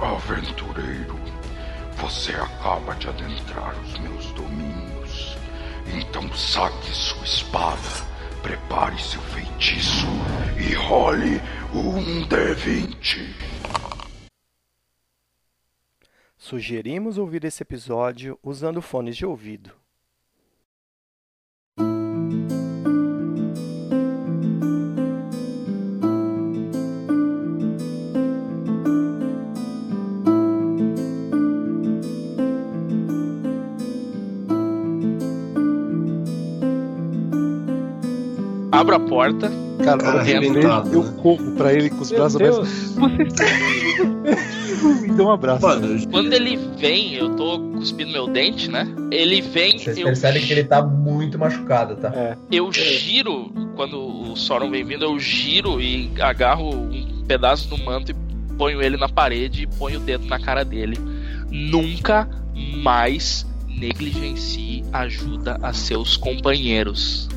Aventureiro, você acaba de adentrar os meus domínios. Então saque sua espada, prepare seu feitiço e role um D20. Sugerimos ouvir esse episódio usando fones de ouvido. Abro a porta. Cara, Cara, eu, arrebentado, eu né? corro pra ele com os Meu braços Deus. abertos. Você está Me dá um abraço. Mano, Quando ele vem, eu tô cuspindo meu dente, né? Ele vem, Vocês eu, percebem que ele tá muito machucado, tá? É. eu giro, quando o Sauron vem vindo, eu giro e agarro um pedaço do manto e ponho ele na parede e ponho o dedo na cara dele. Nunca mais negligencie ajuda a seus companheiros.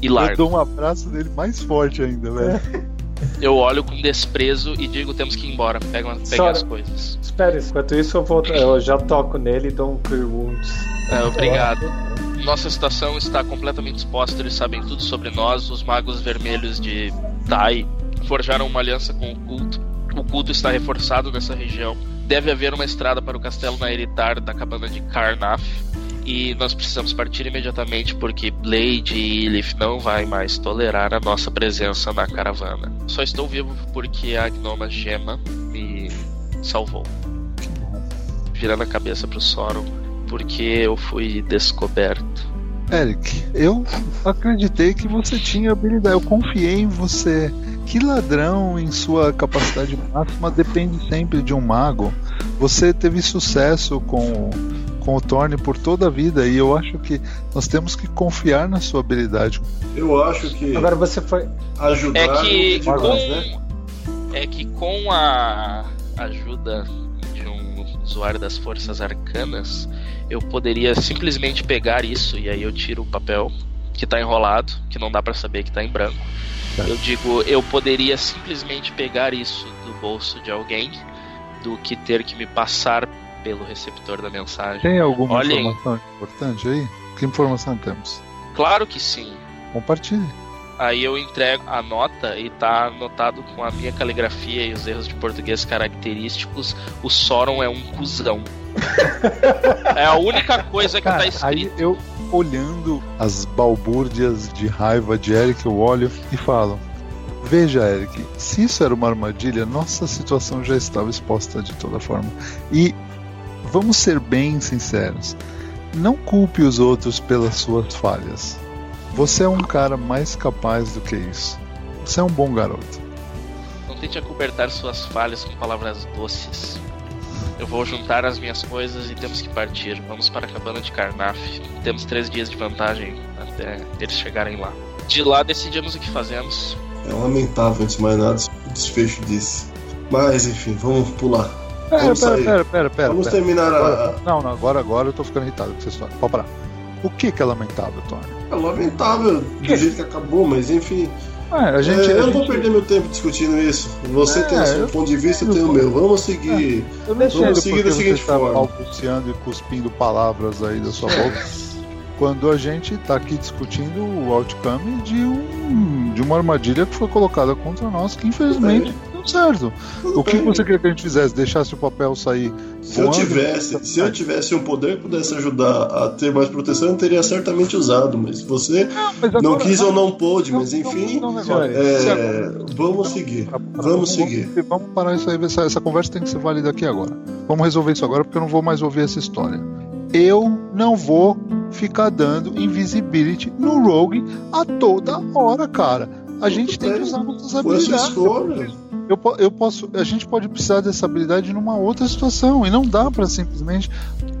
E eu largo. dou um abraço dele mais forte ainda, velho. Eu olho com desprezo e digo: temos que ir embora. Pega, pega Sora. as coisas. Espera, enquanto isso eu, vou, eu já toco nele e dou um Cure Wounds. É, obrigado. Nossa estação está completamente exposta, eles sabem tudo sobre nós. Os magos vermelhos de Tai forjaram uma aliança com o culto. O culto está reforçado nessa região. Deve haver uma estrada para o castelo na Eritar da cabana de Karnaf. E nós precisamos partir imediatamente porque Blade e Ilith não vai mais tolerar a nossa presença na caravana. Só estou vivo porque a gnoma Gema me salvou. Virando a cabeça pro Sauron porque eu fui descoberto. Eric, eu acreditei que você tinha habilidade. Eu confiei em você. Que ladrão em sua capacidade máxima depende sempre de um mago. Você teve sucesso com, com o Thorne por toda a vida e eu acho que nós temos que confiar na sua habilidade. eu acho que Agora você foi. ajudar É que com, né? é que com a ajuda de um usuário das forças arcanas, eu poderia simplesmente pegar isso e aí eu tiro o papel que tá enrolado, que não dá pra saber que tá em branco. Eu digo, eu poderia simplesmente pegar isso do bolso de alguém do que ter que me passar pelo receptor da mensagem. Tem alguma Olhem. informação importante aí? Que informação temos? Claro que sim. Compartilhe. Aí eu entrego a nota e tá anotado com a minha caligrafia e os erros de português característicos. O Sauron é um cuzão. é a única coisa que tá Cara, escrito. aí eu olhando as balbúrdias de raiva de Eric, eu olho e falo: Veja, Eric, se isso era uma armadilha, nossa situação já estava exposta de toda forma. E vamos ser bem sinceros: não culpe os outros pelas suas falhas. Você é um cara mais capaz do que isso. Você é um bom garoto. Não tente acobertar suas falhas com palavras doces. Eu vou juntar as minhas coisas e temos que partir. Vamos para a cabana de Karnaf. Temos três dias de vantagem até eles chegarem lá. De lá decidimos o que fazemos. É lamentável, antes de mais nada, o desfecho disse. Mas, enfim, vamos pular. Pera, pera, pera, pera, pera. vamos pera. terminar a. Agora- Não, não, agora, agora eu tô ficando irritado com essa história. Pode parar. O que que é lamentável, Tony? É lamentável do jeito que acabou, mas enfim. É, a gente. É, eu a não vou gente- perder meu tempo discutindo isso. Você É, tem o seu eu- ponto de vista, eu eu- tenho o meu. Vamos seguir. Eu não Vamos seguir da seguinte você forma. balbuciando e cuspindo palavras aí da sua boca. Quando a gente tá aqui discutindo o outcome de, um, de uma armadilha que foi colocada contra nós, que infelizmente deu certo. Tudo O que bem. você queria que a gente fizesse? Deixasse o papel sair Se eu voando? tivesse, se eu tivesse um poder pudesse ajudar a ter mais proteção, eu teria certamente usado. Mas você Mas não agora- quis ou não pôde, mas Não, não, enfim. não, agora. é, vamos seguir. Vamos seguir. Vamos parar isso aí. Essa, essa conversa tem que ser válida aqui agora. Vamos resolver isso agora porque eu não vou mais ouvir essa história. Eu não vou ficar dando invisibility no Rogue a toda hora, cara. A gente tem que usar nossas Foi a sua habilidades. escolha. Eu, eu posso, a gente pode precisar dessa habilidade numa outra situação e não dá pra simplesmente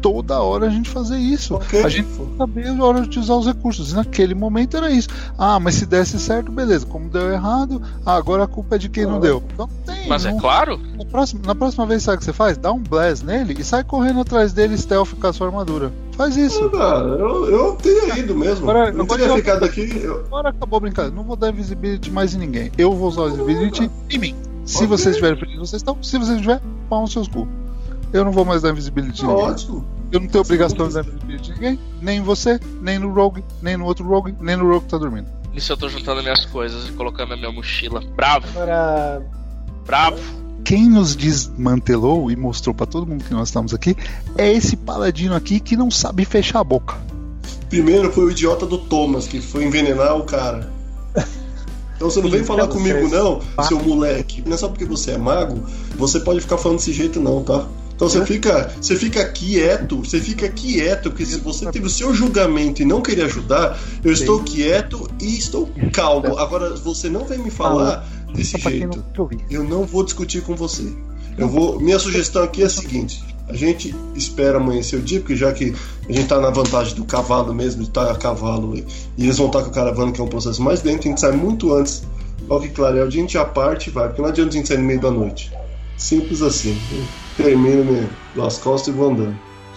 toda hora a gente fazer isso. Ok. A gente tem que saber a hora de usar os recursos. E naquele momento era isso. Ah, mas se desse certo, beleza. Como deu errado, ah, agora a culpa é de quem não deu. Então tem. Mas é não- claro, na, próxima, na próxima vez, sabe o que você faz? Dá um blast nele e sai correndo atrás dele stealth com a sua armadura. Faz isso. Cara, eu, eu teria ido mesmo. Agora- eu agora teria eu- ficado aqui. eu- Agora acabou a brincadeira. Não vou dar invisibility mais em ninguém. Eu vou usar o invisibility em mim. Se Ok. vocês estiverem felizes, vocês estão. Se vocês estiverem, pau nos seus cu. Eu não vou mais dar invisibility em ninguém. Ótimo. Eu não tenho obrigação de dar invisibility em ninguém. Nem em você, nem no Rogue, nem no outro Rogue, nem no Rogue que tá dormindo. Nisso eu tô juntando minhas coisas e colocando na minha mochila. Bravo, Agora, bravo. Quem nos desmantelou e mostrou pra todo mundo que nós estamos aqui é esse paladino aqui que não sabe fechar a boca. Primeiro foi o idiota do Thomas, que foi envenenar o cara. Então você não vem falar comigo vocês. não, seu moleque. Não é só porque você é mago, você pode ficar falando desse jeito não, tá? Então você fica, você fica quieto, você fica quieto, porque se você teve o seu julgamento e não querer ajudar, eu estou quieto e estou calmo. Agora você não vem me falar desse jeito. não. Eu não vou discutir com você. Eu vou. Minha sugestão aqui é a seguinte: a gente espera amanhecer o dia, porque já que a gente tá na vantagem do cavalo mesmo, de estar a cavalo e, eles vão estar com a caravana, que é um processo mais lento, a gente sai muito antes. Logo que clarear o dia, a gente já parte e vai, porque não adianta a gente sair no meio da noite. Simples assim. Eu termino, me dou as costas e vou andando.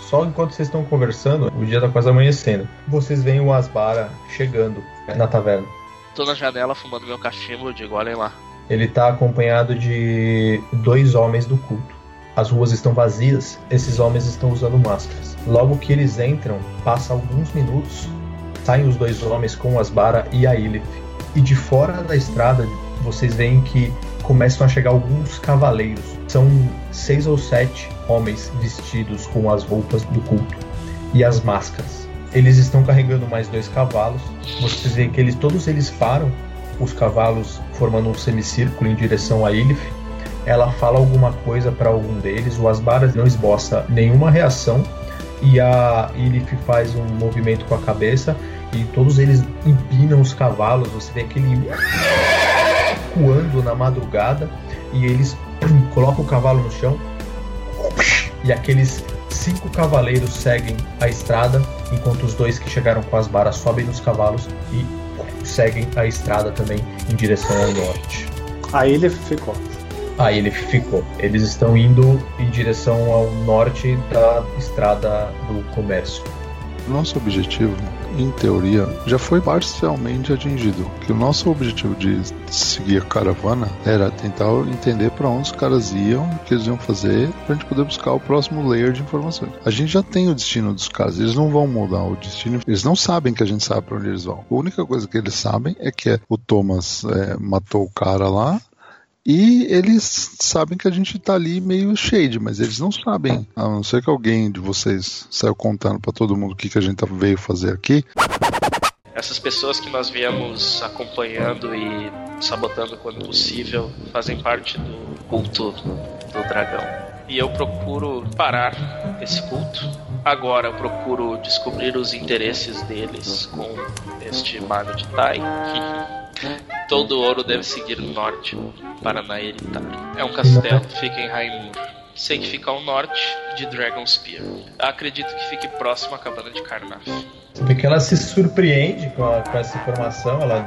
Só enquanto vocês estão conversando, o dia tá quase amanhecendo. Vocês veem o Asbara chegando na taverna. Tô na janela fumando meu cachimbo, eu digo, olhem lá. Ele tá acompanhado de dois homens do culto. As ruas estão vazias, esses homens estão usando máscaras. Logo que eles entram, passa alguns minutos, saem os dois homens com Asbara e a Ilith. E de fora da estrada, vocês veem que começam a chegar alguns cavaleiros. São seis ou sete homens vestidos com as roupas do culto e as máscaras. Eles estão carregando mais dois cavalos. Vocês veem que eles, todos eles param, os cavalos formando um semicírculo em direção a Ilif. Ela fala alguma coisa para algum deles. O Asbaras não esboça nenhuma reação e a Ilif faz um movimento com a cabeça e todos eles empinam os cavalos. Você vê aquele coando na madrugada e eles colocam o cavalo no chão e aqueles cinco cavaleiros seguem a estrada enquanto os dois que chegaram com as baras sobem nos cavalos e seguem a estrada também em direção ao norte. aí ele ficou. Aí ele ficou. Eles estão indo em direção ao norte da estrada do comércio. Nosso objetivo, em teoria, já foi parcialmente atingido. Que o nosso objetivo de seguir a caravana era tentar entender para onde os caras iam, o que eles iam fazer, pra gente poder buscar o próximo layer de informações. A gente já tem o destino dos caras, eles não vão mudar o destino, eles não sabem que a gente sabe para onde eles vão. A única coisa que eles sabem é que o Thomas é, matou o cara lá, e eles sabem que a gente tá ali meio shade, mas eles não sabem. A não ser que alguém de vocês saiu contando pra todo mundo o que, que a gente veio fazer aqui. Essas pessoas que nós viemos acompanhando e sabotando quando possível fazem parte do culto do dragão. E eu procuro parar esse culto. Agora eu procuro descobrir os interesses deles com este mago de Tai. Todo ouro deve seguir norte para Naeritar. É um castelo, fica em Raimur. Sei que fica ao norte de Dragonspear. Acredito que fique próximo à cabana de Karnaf. Você vê que ela se surpreende com, a- com essa informação. Ela...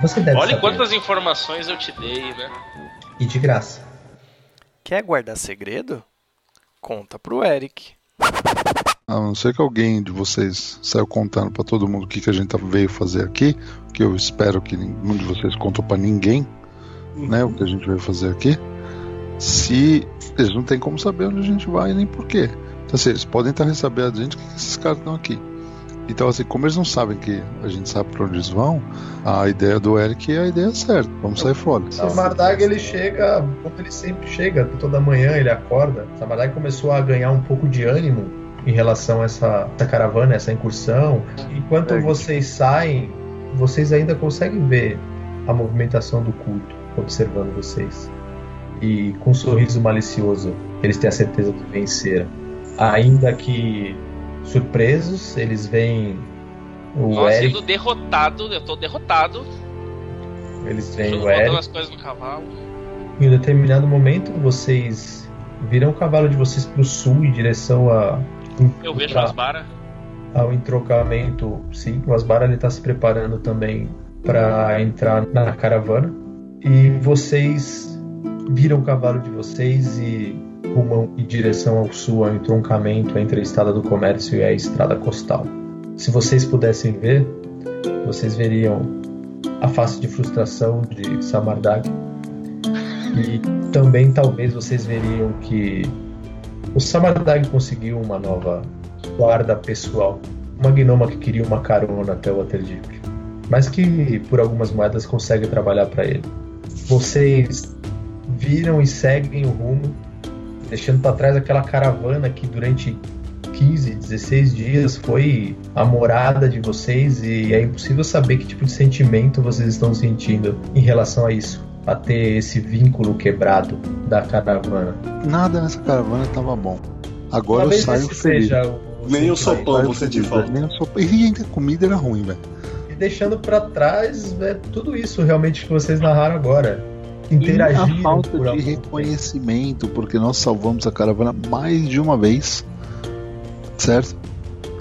Você deve Olha saber. quantas informações eu te dei, né? E de graça. Quer guardar segredo? Conta pro Eric. A não ser que alguém de vocês saiu contando pra todo mundo o que, que a gente veio fazer aqui, que eu espero que nenhum de vocês contou pra ninguém, né, o que a gente veio fazer aqui. Se eles não têm como saber onde a gente vai nem por quê. Então, assim, eles podem estar recebendo a gente que esses caras estão aqui. Então, assim, como eles não sabem que a gente sabe pra onde eles vão, a ideia do Eric é a ideia certa. Vamos sair fora. O Samardag ele chega, como ele sempre chega, toda manhã ele acorda. O Samardag começou a ganhar um pouco de ânimo em relação a essa, essa caravana, essa incursão. Enquanto É. vocês saem, vocês ainda conseguem ver a movimentação do culto observando vocês. E com um sorriso malicioso, eles têm a certeza que venceram. Ainda que surpresos, eles veem o Nós Eric, sendo derrotado, eu tô derrotado. eles veem o Eric as coisas no cavalo. Em um determinado momento, vocês viram o cavalo de vocês para o sul, em direção a, Eu vejo pra- as baras. ao entrocamento. Sim, o Asbara ele está se preparando também para entrar na caravana. E vocês viram o cavalo de vocês e rumam em direção ao sul, ao entroncamento entre a estrada do comércio e a estrada costal. Se vocês pudessem ver, vocês veriam a face de frustração de Samardag. E também talvez vocês veriam que O Samadag conseguiu uma nova guarda pessoal. Uma gnoma que queria uma carona até o Waterdeep. Mas que por algumas moedas consegue trabalhar para ele. Vocês viram e seguem o rumo, deixando para trás aquela caravana que durante 15, 16 dias foi a morada de vocês e é impossível saber que tipo de sentimento vocês estão sentindo em relação a isso, a ter esse vínculo quebrado da caravana. Nada nessa caravana estava bom. Agora Talvez eu saio esse feliz. seja o, o Nem o sopão você te feliz, falta. nem a sopa- E ainda a comida era ruim, velho. E deixando para trás é tudo isso realmente que vocês narraram agora. E Interagiram a falta por de algum reconhecimento, porque nós salvamos a caravana mais de uma vez. Certo?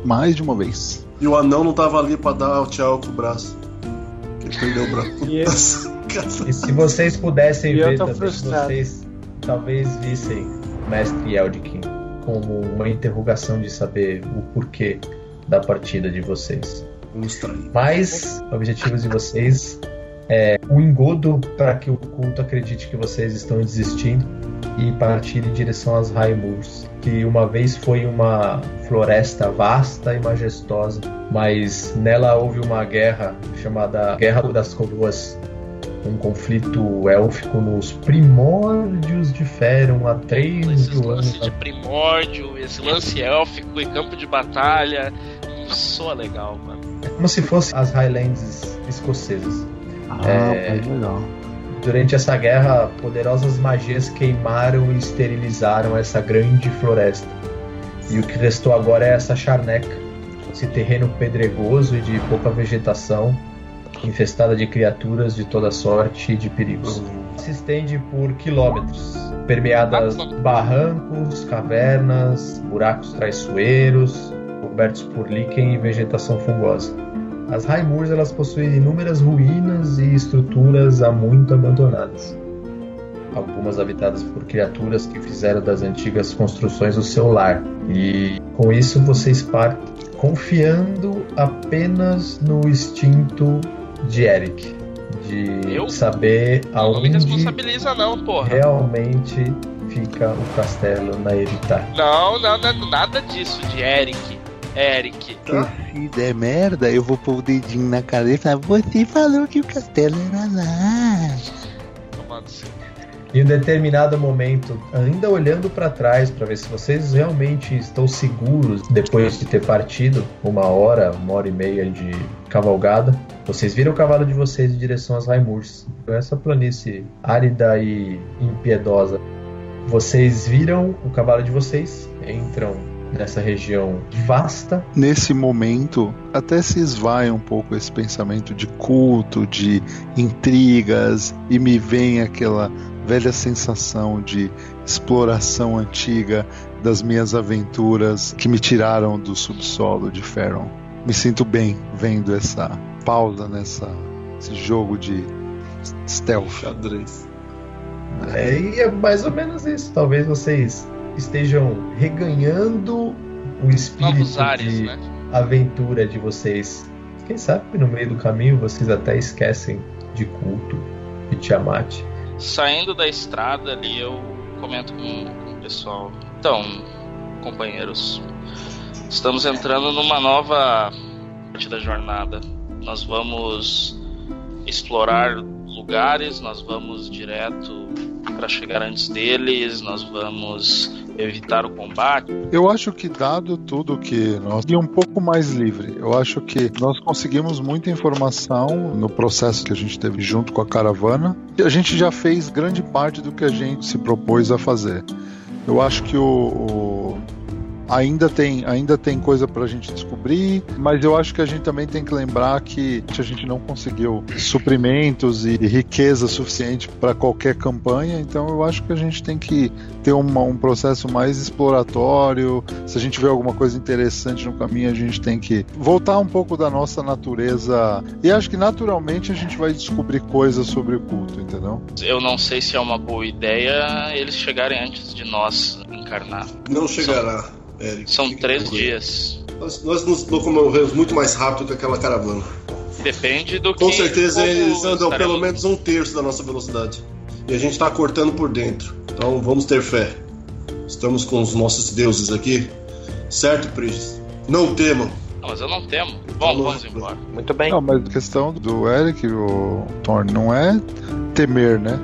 Mais de uma vez. E o anão não tava ali pra dar o tchau com o braço. Ele perdeu o braço. E E se vocês pudessem E ver também, frustrado. vocês talvez vissem Mestre Eldkin como uma interrogação de saber o porquê da partida de vocês. Mas objetivos de vocês é o engodo para que o culto acredite que vocês estão desistindo e partir em direção às Raimurs, que uma vez foi uma floresta vasta e majestosa, mas nela houve uma guerra chamada Guerra das Coroas, um conflito élfico nos primórdios de Feron há 3 Esses mil anos lances de primórdio, esse lance élfico e campo de batalha. Soa legal, mano. É como se fossem as Highlands escocesas. Ah, É. legal. Durante essa guerra, poderosas magias queimaram e esterilizaram essa grande floresta. E o que restou agora é essa charneca, esse terreno pedregoso e de pouca vegetação, infestada de criaturas de toda sorte e de perigos. Se estende por quilômetros, permeadas barrancos, cavernas, buracos traiçoeiros, cobertos por líquen e vegetação fungosa. As Raimurs elas possuem inúmeras ruínas e estruturas há muito abandonadas. Algumas habitadas por criaturas que fizeram das antigas construções o seu lar. E com isso vocês partem confiando apenas no instinto de Eric. De Eu? saber Não me aonde responsabiliza, não, porra. realmente fica o castelo na Eritar. Não, não, não, nada disso de Eric. Eric. Se der merda, eu vou pôr o dedinho na cara e falar: Você falou que o castelo era lá. Tomando seu. Em um determinado momento, ainda olhando para trás para ver se vocês realmente estão seguros depois de ter partido uma hora, uma hora e meia de cavalgada, vocês viram o cavalo de vocês em direção às Raimurs. Essa planície árida e impiedosa. Vocês viram o cavalo de vocês, entram nessa região vasta, Nesse momento, até se esvai um pouco esse pensamento de culto, de intrigas, e me vem aquela velha sensação de exploração antiga das minhas aventuras que me tiraram do subsolo de Faron. Me sinto bem vendo essa pausa nessa esse jogo de stealth. Xadrez. É, e é mais ou menos isso. Talvez vocês estejam reganhando o espírito Novos ares, de né? aventura de vocês. Quem sabe no meio do caminho vocês até esquecem de culto e Tiamat. Saindo da estrada ali, eu comento com, com o pessoal. Então, companheiros, estamos entrando numa nova parte da jornada. Nós vamos explorar lugares, nós vamos direto para chegar antes deles, nós vamos evitar o combate. Eu acho que dado tudo que nós e um pouco mais livre. Eu acho que nós conseguimos muita informação no processo que a gente teve junto com a caravana. E a gente já fez grande parte do que a gente se propôs a fazer. Eu acho que o, o- ainda tem ainda tem coisa pra gente descobrir, mas eu acho que a gente também tem que lembrar que a gente não conseguiu suprimentos e riqueza suficiente para qualquer campanha, então eu acho que a gente tem que ter uma- um processo mais exploratório. Se a gente vê alguma coisa interessante no caminho, a gente tem que voltar um pouco da nossa natureza. E acho que naturalmente a gente vai descobrir coisas sobre o culto, entendeu? Eu não sei se é uma boa ideia eles chegarem antes de nós encarnar. Não chegará, Eric. São três dias. Nós, nós nos locomovemos muito mais rápido que aquela caravana. Depende do que. Com certeza eles andam estaremos- pelo menos um terço da nossa velocidade. E a gente tá cortando por dentro. Então vamos ter fé. Estamos com os nossos deuses aqui. Certo, Pris? Não temam. Não, mas eu não temo. Vamos, vamos embora. Muito bem. Não, mas a questão do Eric, o Thorne, não é temer, né?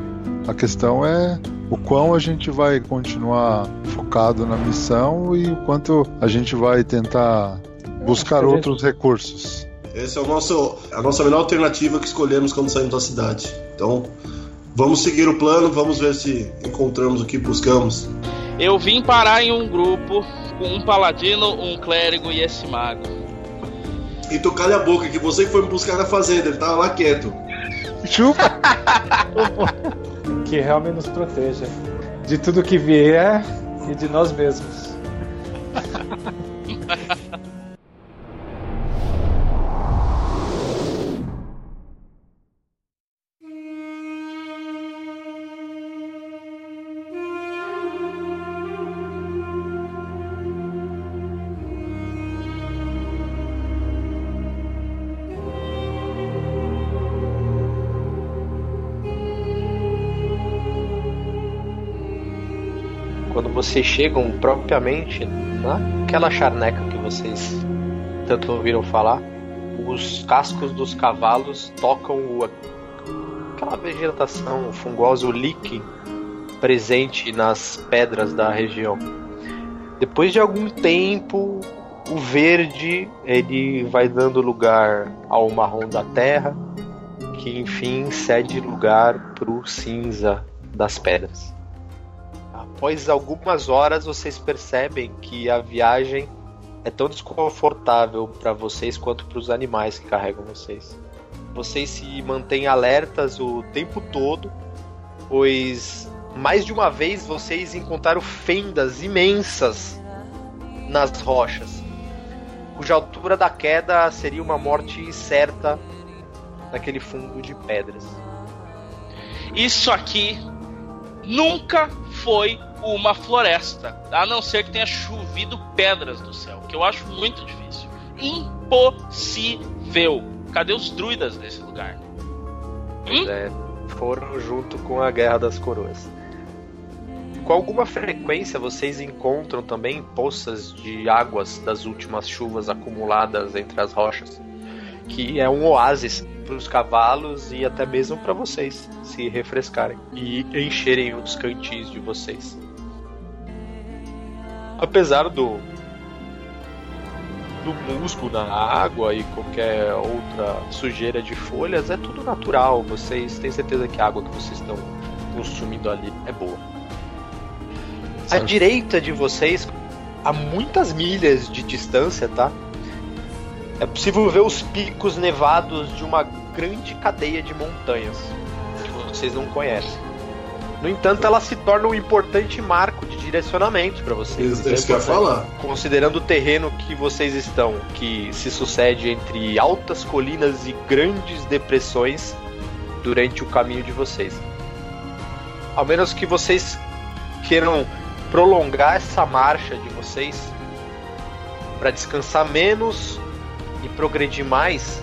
A questão é o quão a gente vai continuar focado na missão e o quanto a gente vai tentar buscar gente- outros recursos. Essa é o nosso, a nossa melhor alternativa que escolhemos quando saímos da cidade. Então, vamos seguir o plano, vamos ver se encontramos o que buscamos. Eu vim parar em um grupo com um paladino, um clérigo e esse mago. E tu calha a boca, que você foi me buscar na fazenda, ele tava lá quieto. Chupa! Que realmente nos proteja de tudo que vier e de nós mesmos. vocês chegam propriamente naquela charneca que vocês tanto ouviram falar, os cascos dos cavalos tocam o, aquela vegetação fungosa, o líquen presente nas pedras da região. Depois de algum tempo, o verde ele vai dando lugar ao marrom da terra, que enfim cede lugar para o cinza das pedras. Após algumas horas, vocês percebem que a viagem é tão desconfortável para vocês quanto para os animais que carregam vocês. Vocês se mantêm alertas o tempo todo, pois mais de uma vez vocês encontraram fendas imensas nas rochas, cuja altura da queda seria uma morte certa naquele fundo de pedras. Isso aqui nunca foi uma floresta, a não ser que tenha chovido pedras do céu, que eu acho muito difícil. Impossível. Cadê os druidas desse lugar? Hum? É, foram junto com a Guerra das Coroas. Com alguma frequência vocês encontram também poças de águas das últimas chuvas acumuladas entre as rochas, que é um oásis para os cavalos e até mesmo para vocês se refrescarem e encherem os cantis de vocês. Apesar do do musgo na água e qualquer outra sujeira de folhas, é tudo natural. Vocês têm certeza que a água que vocês estão consumindo ali é boa. À direita de vocês, a muitas milhas de distância, tá? É possível ver os picos nevados de uma grande cadeia de montanhas que vocês não conhecem. No entanto, ela se torna um importante marco de direcionamento para vocês. Isso, isso que eu ia falar. Considerando o terreno que vocês estão, que se sucede entre altas colinas e grandes depressões durante o caminho de vocês. Ao menos que vocês queiram prolongar essa marcha de vocês para descansar menos e progredir mais,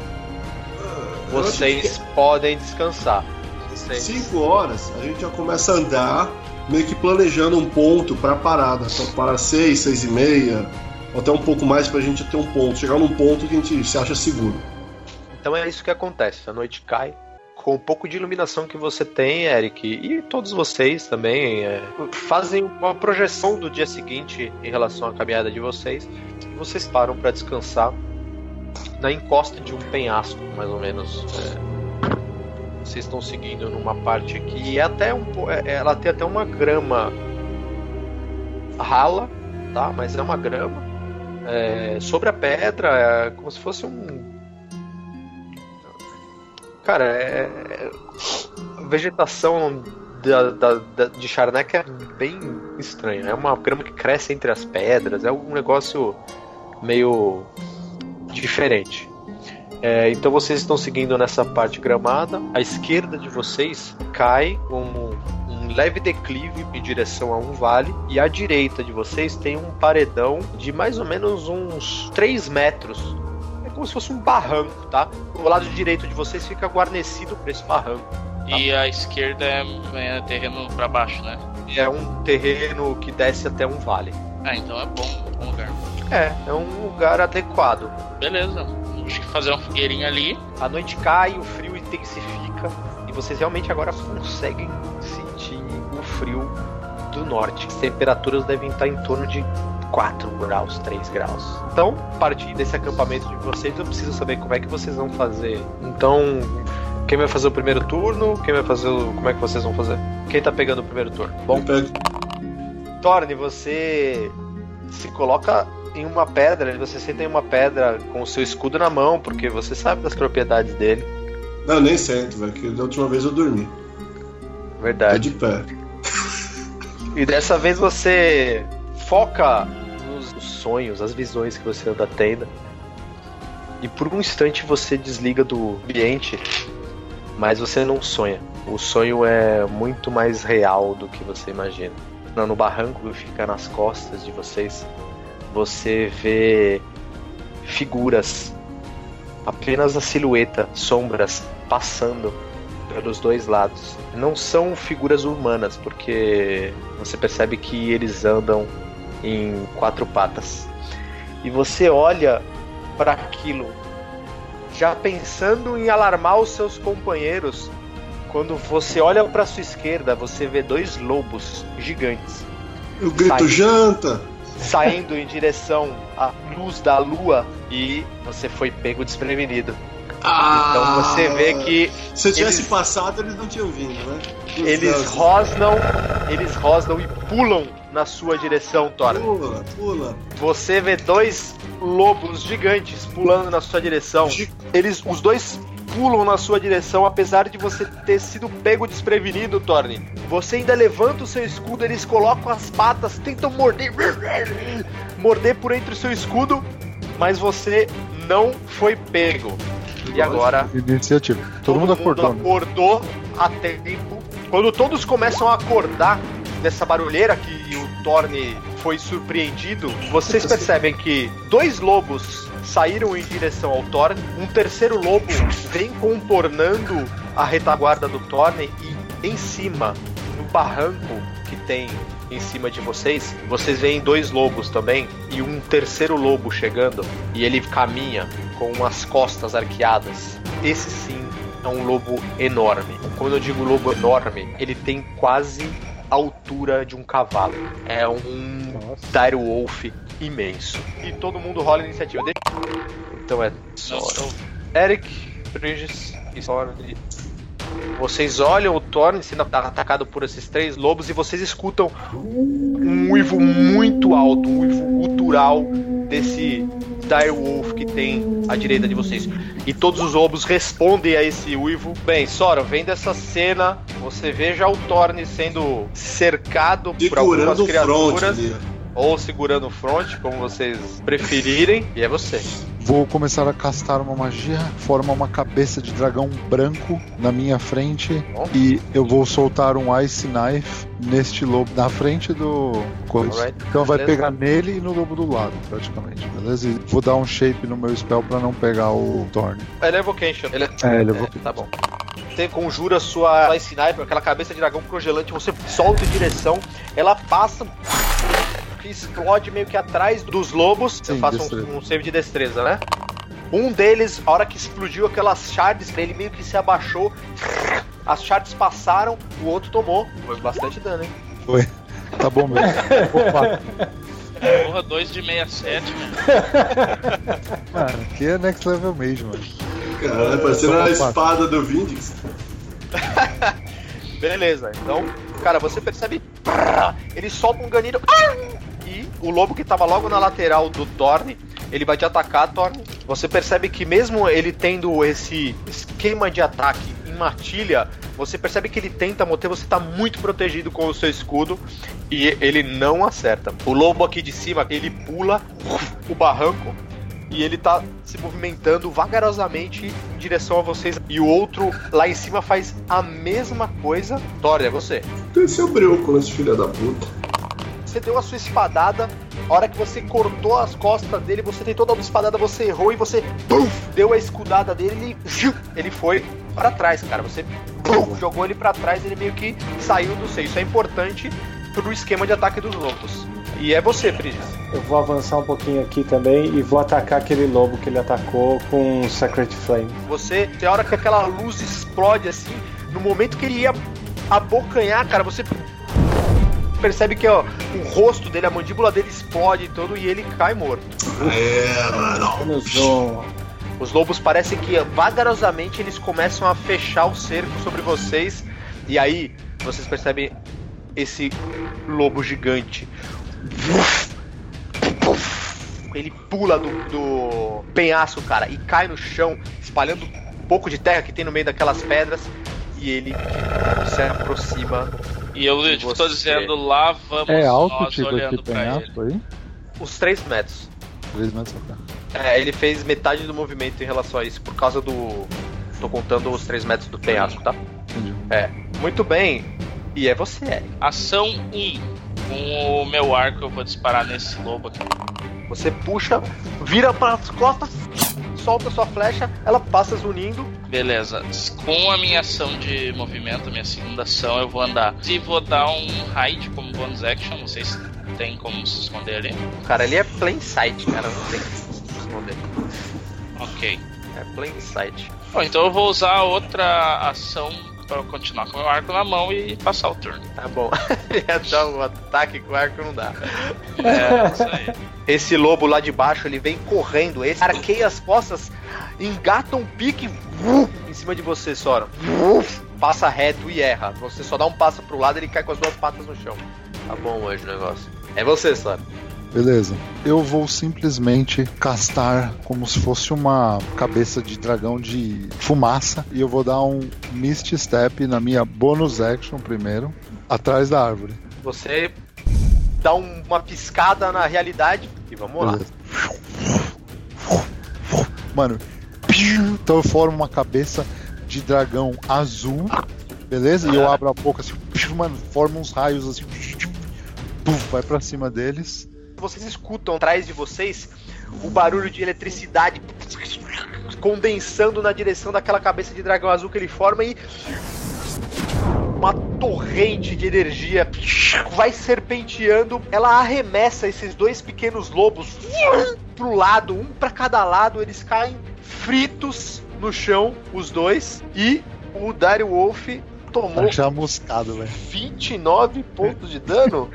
acho vocês podem descansar. que Vocês- Cinco horas a gente já começa a andar, meio que planejando um ponto pra parada. Então, para seis, seis e meia, ou até um pouco mais pra gente ter um ponto. Chegar num ponto que a gente se acha seguro. Então é isso que acontece. A noite cai. Com o pouco de iluminação que você tem, Eric, e todos vocês também é, fazem uma projeção do dia seguinte em relação à caminhada de vocês. Vocês param para descansar na encosta de um penhasco, mais ou menos. é. vocês estão seguindo numa parte aqui. E é até um, po- é- ela tem até uma grama rala, tá? Mas é uma grama. É, sobre a pedra, é como se fosse um Cara, é. é- A vegetação da, da- da- de Charnak é bem estranha. É uma grama que cresce entre as pedras, é um negócio meio diferente. É, então vocês estão seguindo nessa parte gramada. À esquerda de vocês cai um, um leve declive em direção a um vale. E à direita de vocês tem um paredão de mais ou menos uns 3 metros é como se fosse um barranco, tá? O lado direito de vocês fica guarnecido por esse barranco. E a esquerda é, é terreno pra baixo, né? é um terreno que desce até um vale. Ah, então é bom, bom lugar. É, é um lugar adequado. Beleza. Acho que fazer uma fogueirinha ali. A noite cai, o frio intensifica e vocês realmente agora conseguem sentir o frio do norte. As temperaturas devem estar em torno de 4 graus, 3 graus. Então, a partir desse acampamento de vocês, eu preciso saber como é que vocês vão fazer. Então, quem vai fazer o primeiro turno? Quem vai fazer o... Como é que vocês vão fazer? Quem tá pegando o primeiro turno? Bom. Thorne, você se coloca em uma pedra, você senta em uma pedra com o seu escudo na mão, porque você sabe das propriedades dele. Não, nem sento, velho, que da última vez eu dormi. Tô Verdade. de pé. E dessa vez você foca nos sonhos, as visões que você anda tendo. E por um instante você desliga do ambiente, mas você não sonha. O sonho é muito mais real do que você imagina. No no barranco fica nas costas de vocês, você vê figuras, apenas a silhueta, sombras passando pelos dois lados. Não são figuras humanas, porque você percebe que eles andam em quatro patas. E você olha para aquilo, já pensando em alarmar os seus companheiros. Quando você olha para sua esquerda, você vê dois lobos gigantes Eu grito, Sai. janta! Saindo em direção à luz da lua e você foi pego desprevenido. Então você vê que Se eu tivesse eles- passado, eles não tinham vindo, né? eles rosnam, eles rosnam e pulam na sua direção, Thor. Pula, pula. Você vê dois lobos gigantes pulando na sua direção. Eles, os dois pulam na sua direção, apesar de você ter sido pego desprevenido, Thorne. Você ainda levanta o seu escudo, eles colocam as patas, tentam morder, morder por entre o seu escudo, mas você não foi pego. E agora Iniciativa. Todo, mundo acordou. né? acordou a tempo. Quando todos começam a acordar dessa barulheira que o Thorne foi surpreendido, vocês percebem que dois lobos saíram em direção ao Thorne, um terceiro lobo vem contornando a retaguarda do Thorne e em cima, no barranco que tem em cima de vocês, vocês veem dois lobos também e um terceiro lobo chegando e ele caminha com as costas arqueadas. Esse sim é um lobo enorme. Quando eu digo lobo enorme, ele tem quase a altura de um cavalo. É um dire wolf imenso. E todo mundo rola a iniciativa dele. Então é Sora. Eric, Bridges e Sora. Vocês olham o Thorne sendo atacado por esses três lobos e vocês escutam um uivo muito alto, um uivo gutural desse dire wolf que tem à direita de vocês. E todos os lobos respondem a esse uivo. Bem, Sora, vendo essa cena, você vê já o Thorne sendo cercado por algumas criaturas. Ou segurando o front, como vocês preferirem. E é você. Vou começar a castar uma magia, forma uma cabeça de dragão branco na minha frente Bom. e eu vou soltar um Ice Knife neste lobo na frente do coisa. Alright, Então vai beleza. pegar nele e no lobo do lado, praticamente, beleza? E vou dar um shape no meu spell pra não pegar o Thorn. Ele é Evocation. Ele é... É, ele é Tá bom. Você conjura sua Ice Sniper, aquela cabeça de dragão congelante, você solta em direção, ela passa que explode meio que atrás dos lobos. Sim, eu faço um, um save de destreza, né? Um deles, a hora que explodiu aquelas shards, ele meio que se abaixou. As shards passaram, o outro tomou. Foi bastante dano, hein? Tá bom mesmo. Opa, Porra, 2 de 67, né? mano, aqui é next level mesmo, mano. Caralho, parecendo Opa. a espada do Vindix. Beleza, então, cara, você percebe. Ele solta um ganido. O lobo que tava logo na lateral do Thorne, ele vai te atacar, Thorne. Você percebe que mesmo ele tendo esse esquema de ataque em matilha, você percebe que ele tenta manter, você tá muito protegido com o seu escudo e ele não acerta. O lobo aqui de cima, ele pula o barranco e ele tá se movimentando vagarosamente em direção a vocês. E o outro lá em cima faz a mesma coisa. Thor, é você. Desceu breu nesse filho da puta. Você deu a sua espadada. A hora que você cortou as costas dele, você tentou dar uma espadada, você errou e você bum, deu a escudada dele e ele foi pra trás, cara. Você bum, jogou ele pra trás, ele meio que saiu do seio. Isso é importante pro esquema de ataque dos lobos. E é você, Prigis. Eu vou avançar um pouquinho aqui também e vou atacar aquele lobo que ele atacou com um Sacred Flame. Você, tem hora que aquela luz explode assim, no momento que ele ia abocanhar, cara, você percebe que ó, o rosto dele, a mandíbula dele explode e todo e ele cai morto. É, mano. Os lobos parecem que vagarosamente eles começam a fechar o cerco sobre vocês e aí vocês percebem esse lobo gigante. Ele pula do, do penhasco, cara, e cai no chão, espalhando um pouco de terra que tem no meio daquelas pedras. E ele se aproxima. E eu E tipo, você? tô dizendo lá, vamos É alto nós tipo olhando esse pra ele. penhasco aí? Os 3 metros. 3 metros pra cá. É, ele fez metade do movimento em relação a isso, por causa do. Tô contando os 3 metros do penhasco, tá? Entendi. É. Muito bem. E é você, Eric. Ação 1. Com o meu arco eu vou disparar nesse lobo aqui. Você puxa, vira para as costas, solta sua flecha, ela passa zunindo. Beleza. Com a minha ação de movimento, a minha segunda ação, eu vou andar. E vou dar um hide como bonus action. Não sei se tem como se esconder ali. Cara, ali é plain sight, cara. Não tem como se esconder. Ok. É plain sight. Bom, então eu vou usar outra ação para continuar com o meu arco na mão e passar o turno. Tá bom. Ia dar um ataque com arco não dá. É, isso aí. Esse lobo lá de baixo, ele vem correndo, esse arqueia as costas, engata um pique vuf, em cima de você, Sora. Vuf, passa reto e erra. Você só dá um passo pro lado, ele cai com as duas patas no chão. Tá bom hoje o negócio. É você, Sora. Beleza. Eu vou simplesmente castar como se fosse uma cabeça de dragão de fumaça e eu vou dar um Mist Step na minha bonus action primeiro, atrás da árvore. Você dá um- uma piscada na realidade e vamos lá. Beleza. Mano, então eu formo uma cabeça de dragão azul, beleza? E eu abro a boca assim, mano, forma uns raios assim, vai pra cima deles. Vocês escutam atrás de vocês o barulho de eletricidade condensando na direção daquela cabeça de dragão azul que ele forma e uma torrente de energia vai serpenteando. Ela arremessa esses dois pequenos lobos pro lado, um para cada lado. Eles caem fritos no chão, os dois. E o Dario Wolf tomou Tá chamuscado, velho. 29 pontos de dano.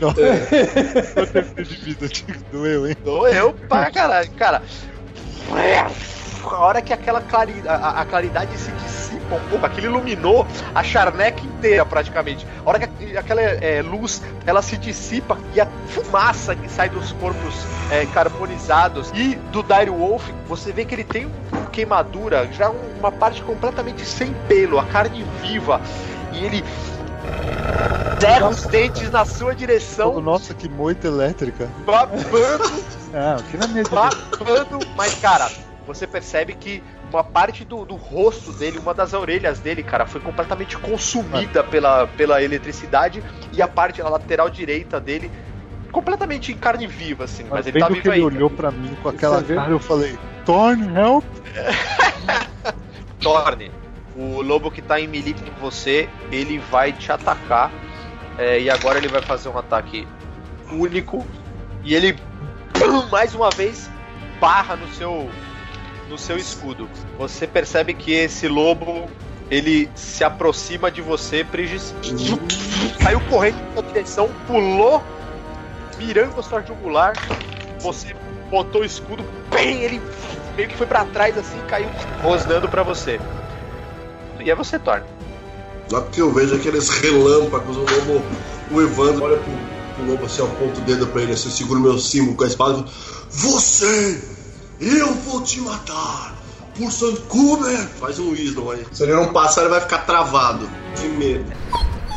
Não, É. de vida, doeu, hein? Doeu pra caralho, cara. A hora que aquela clari... a, a claridade se dissipa um pouco, aquilo iluminou a charneca inteira praticamente. A hora que aquela é, luz ela se dissipa e a fumaça que sai dos corpos é, carbonizados e do Dire Wolf, você vê que ele tem uma queimadura, já uma parte completamente sem pelo, a carne viva. E ele zerra os dentes na sua direção, Nossa, que moita elétrica. babando Ah, aqui na minha babando, mas cara, você percebe que uma parte do, do rosto dele, uma das orelhas dele, cara, foi completamente consumida pela, pela eletricidade e a parte a lateral direita dele completamente em carne viva, assim, mas, Mas ele tá vivo que ele ainda. olhou pra mim com aquela cara, eu falei, Thorn, help! Torne, o lobo que tá em melee com você, ele vai te atacar. é, e agora ele vai fazer um ataque único. E ele, mais uma vez, barra no seu, no seu escudo. Você percebe que esse lobo, ele se aproxima de você, Prigis. Saiu correndo na sua direção, pulou, mirando a sua jugular. Você botou o escudo, bem, ele meio que foi pra trás assim, caiu rosnando pra você. E é você, Thor. Só que eu vejo aqueles relâmpagos, o lobo, o Evandro olha pro, pro lobo assim, aponta o dedo pra ele, assim, segura o meu símbolo com a espada e Você! Eu vou te matar! Por Sankuber! Faz um wisdom aí. Se ele não passar, ele vai ficar travado. De medo.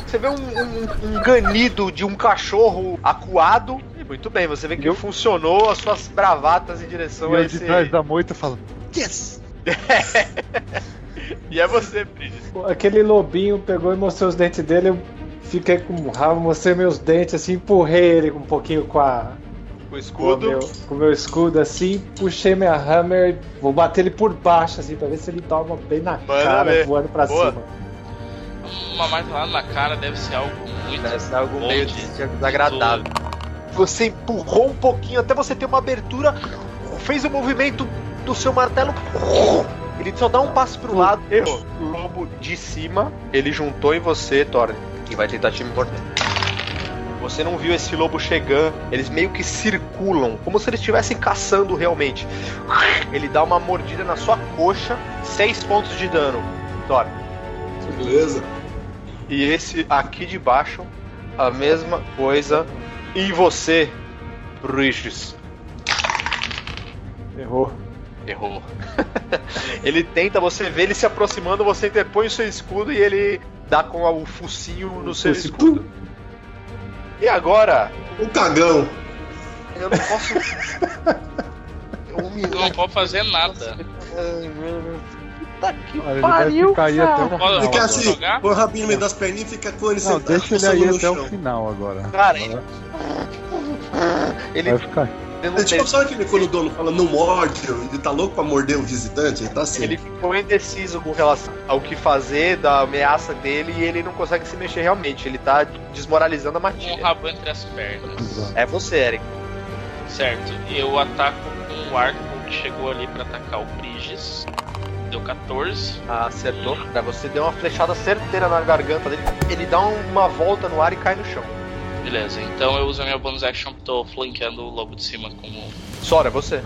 Você vê um, um- um ganido de um cachorro acuado. Muito bem, você vê que funcionou as suas bravatas em direção E a eu de esse. trás da moita falo, yes! E é você, Bridges. Aquele lobinho pegou e mostrou os dentes dele. Eu fiquei com raiva, mostrei meus dentes assim, empurrei ele um pouquinho com a. Com o Com o escudo. meu, com o meu escudo assim, puxei minha hammer, vou bater ele por baixo assim, pra ver se ele toma bem na Manda cara, ver. voando pra Boa. cima. uma martelada na cara deve ser algo muito Deve ser algo meio de- des- desagradável. Você empurrou um pouquinho até você ter uma abertura, fez o movimento do seu martelo. Ele só dá um passo pro lado. Errou. Lobo de cima, ele juntou em você, Thorne, e vai tentar te morder. Você não viu esse lobo chegando, eles meio que circulam, como se eles estivessem caçando realmente. Ele dá uma mordida na sua coxa, 6 pontos de dano. Thorne. Beleza? E esse aqui de baixo, a mesma coisa em você, Bridges. Errou. Errou. ele tenta, você vê ele se aproximando, você interpõe o seu escudo e ele dá com o focinho no seu Focinho. escudo. E agora, O cagão. eu não posso. Tu não pode fazer nada. Puta que Olha, pariu, o Pode- final. Fica posso assim, põe o rabinho no meio das perninhas e fica com ele sentado, deixa ele aí até o chão. final agora. Cara, ele, ele, Vai ficar. Ele não É tipo, sabe aquele quando o dono fala não morde, ele tá louco pra morder o visitante? Ele tá assim. Ele ficou indeciso com relação ao que fazer, da ameaça dele, e ele não consegue se mexer realmente. Ele tá desmoralizando a Com o matilha. rabo entre as pernas. É você, Eric. Certo. Eu ataco com o arco que chegou ali pra atacar o Briges. Deu 14. Acertou. Pra você deu uma flechada certeira na garganta dele. Ele dá uma volta no ar e cai no chão. Beleza, então eu uso a minha bonus action, tô flanqueando o lobo de cima como. Sora, você.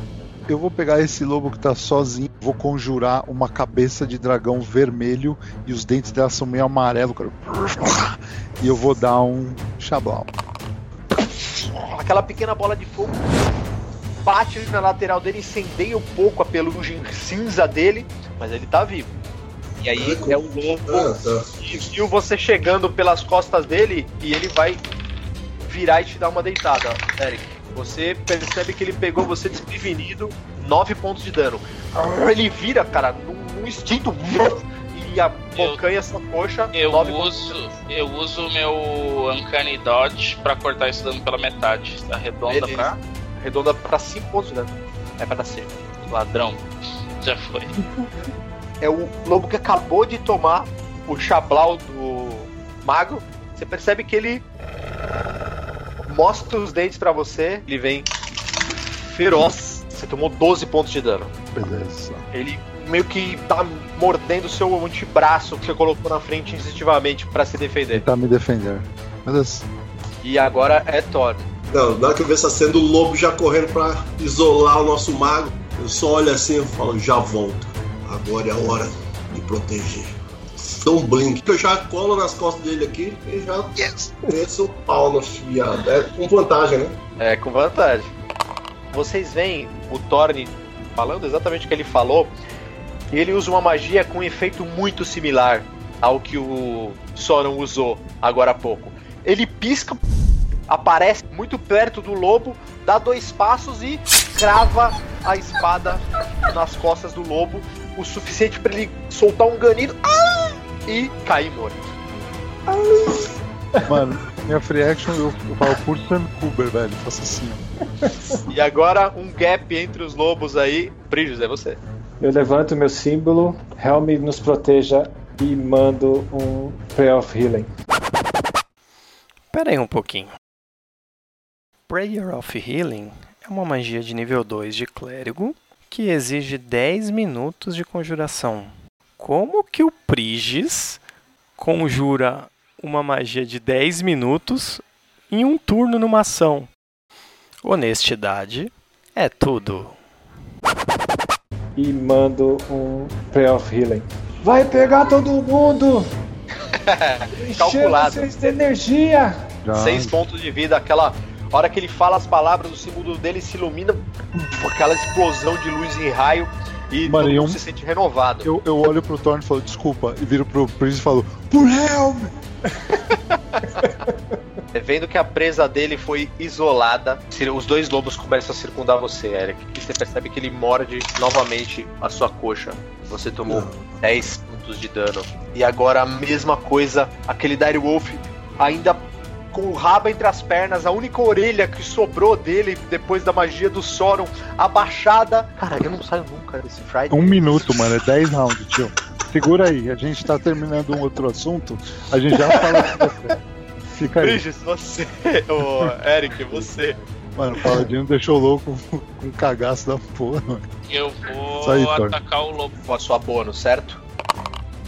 Eu vou pegar esse lobo que tá sozinho, vou conjurar uma cabeça de dragão vermelho e os dentes dela são meio amarelo, cara. E eu vou dar um chablau. Aquela pequena bola de fogo bate na lateral dele, incendeia um pouco a pelugem cinza dele, mas ele tá vivo. E aí é o lobo Ah, tá. e viu você chegando pelas costas dele e ele vai virar e te dar uma deitada, Eric. Você percebe que ele pegou você desprevenido, 9 pontos de dano. Ele vira, cara, num, num instinto e abocanha sua coxa. Eu uso. Eu uso o meu Uncanny Dodge pra cortar esse dano pela metade. Arredonda Beleza. pra Arredonda pra 5 pontos de dano. É pra nascer. ladrão. Já foi. É o lobo que acabou de tomar o chablau do mago. Você percebe que ele mostra os dentes pra você. Ele vem feroz. Você tomou 12 pontos de dano. Beleza. Ele meio que tá mordendo o seu antebraço que você colocou na frente instintivamente pra se defender. Tentar me defender. Beleza. E agora é Thor. Não, na hora que eu ver essa cena do lobo já correndo pra isolar o nosso mago, eu só olho assim e falo, já volto. Agora é a hora de proteger. Dou um blink. Eu já colo nas costas dele aqui e já desço o pau no viado. É com vantagem, né? É, com vantagem. Vocês veem o Thorne falando exatamente o que ele falou. E ele usa uma magia com um efeito muito similar ao que o Soron usou agora há pouco. Ele pisca, aparece muito perto do lobo, dá dois passos e crava a espada nas costas do lobo, o suficiente para ele soltar um ganido ah! E cair morto. Mano, minha free action eu, eu falo por Kuber, velho. Faço assim. E agora um gap entre os lobos aí. Brilhos, é você. Eu levanto meu símbolo, Helm nos proteja e mando um Prayer of Healing. Pera aí um pouquinho. Prayer of Healing é uma magia de nível 2 de clérigo que exige 10 minutos de conjuração. Como que o Prigis conjura uma magia de 10 minutos em um turno numa ação? Honestidade é tudo. E mando um Prayer of Healing. Vai pegar todo mundo! Calculado. vocês de energia! Seis pontos de vida, aquela hora que ele fala as palavras, o símbolo dele se ilumina com aquela explosão de luz e raio e Mano, todo mundo um- se sente renovado. Eu, eu olho pro Thorne e falo, desculpa, e viro pro Prince e falo, por Helm! É, Vendo que a presa dele foi isolada, os dois lobos começam a circundar você, Eric. E você percebe que ele morde novamente a sua coxa. Você tomou 10 pontos de dano. E agora a mesma coisa, aquele Dire Wolf ainda com o rabo entre as pernas, a única orelha que sobrou dele depois da magia do Soron abaixada. Cara, eu não saio nunca desse Friday. Um minuto, mano, é 10 rounds, tio. segura aí, a gente tá terminando um outro assunto, a gente já fala com você. Fica aí. Bridges, você. Ô, Eric, você. Mano, o Paladino deixou louco com um cagaço da porra, mano. Eu vou aí, Thor. atacar o lobo. Com a sua bônus, certo?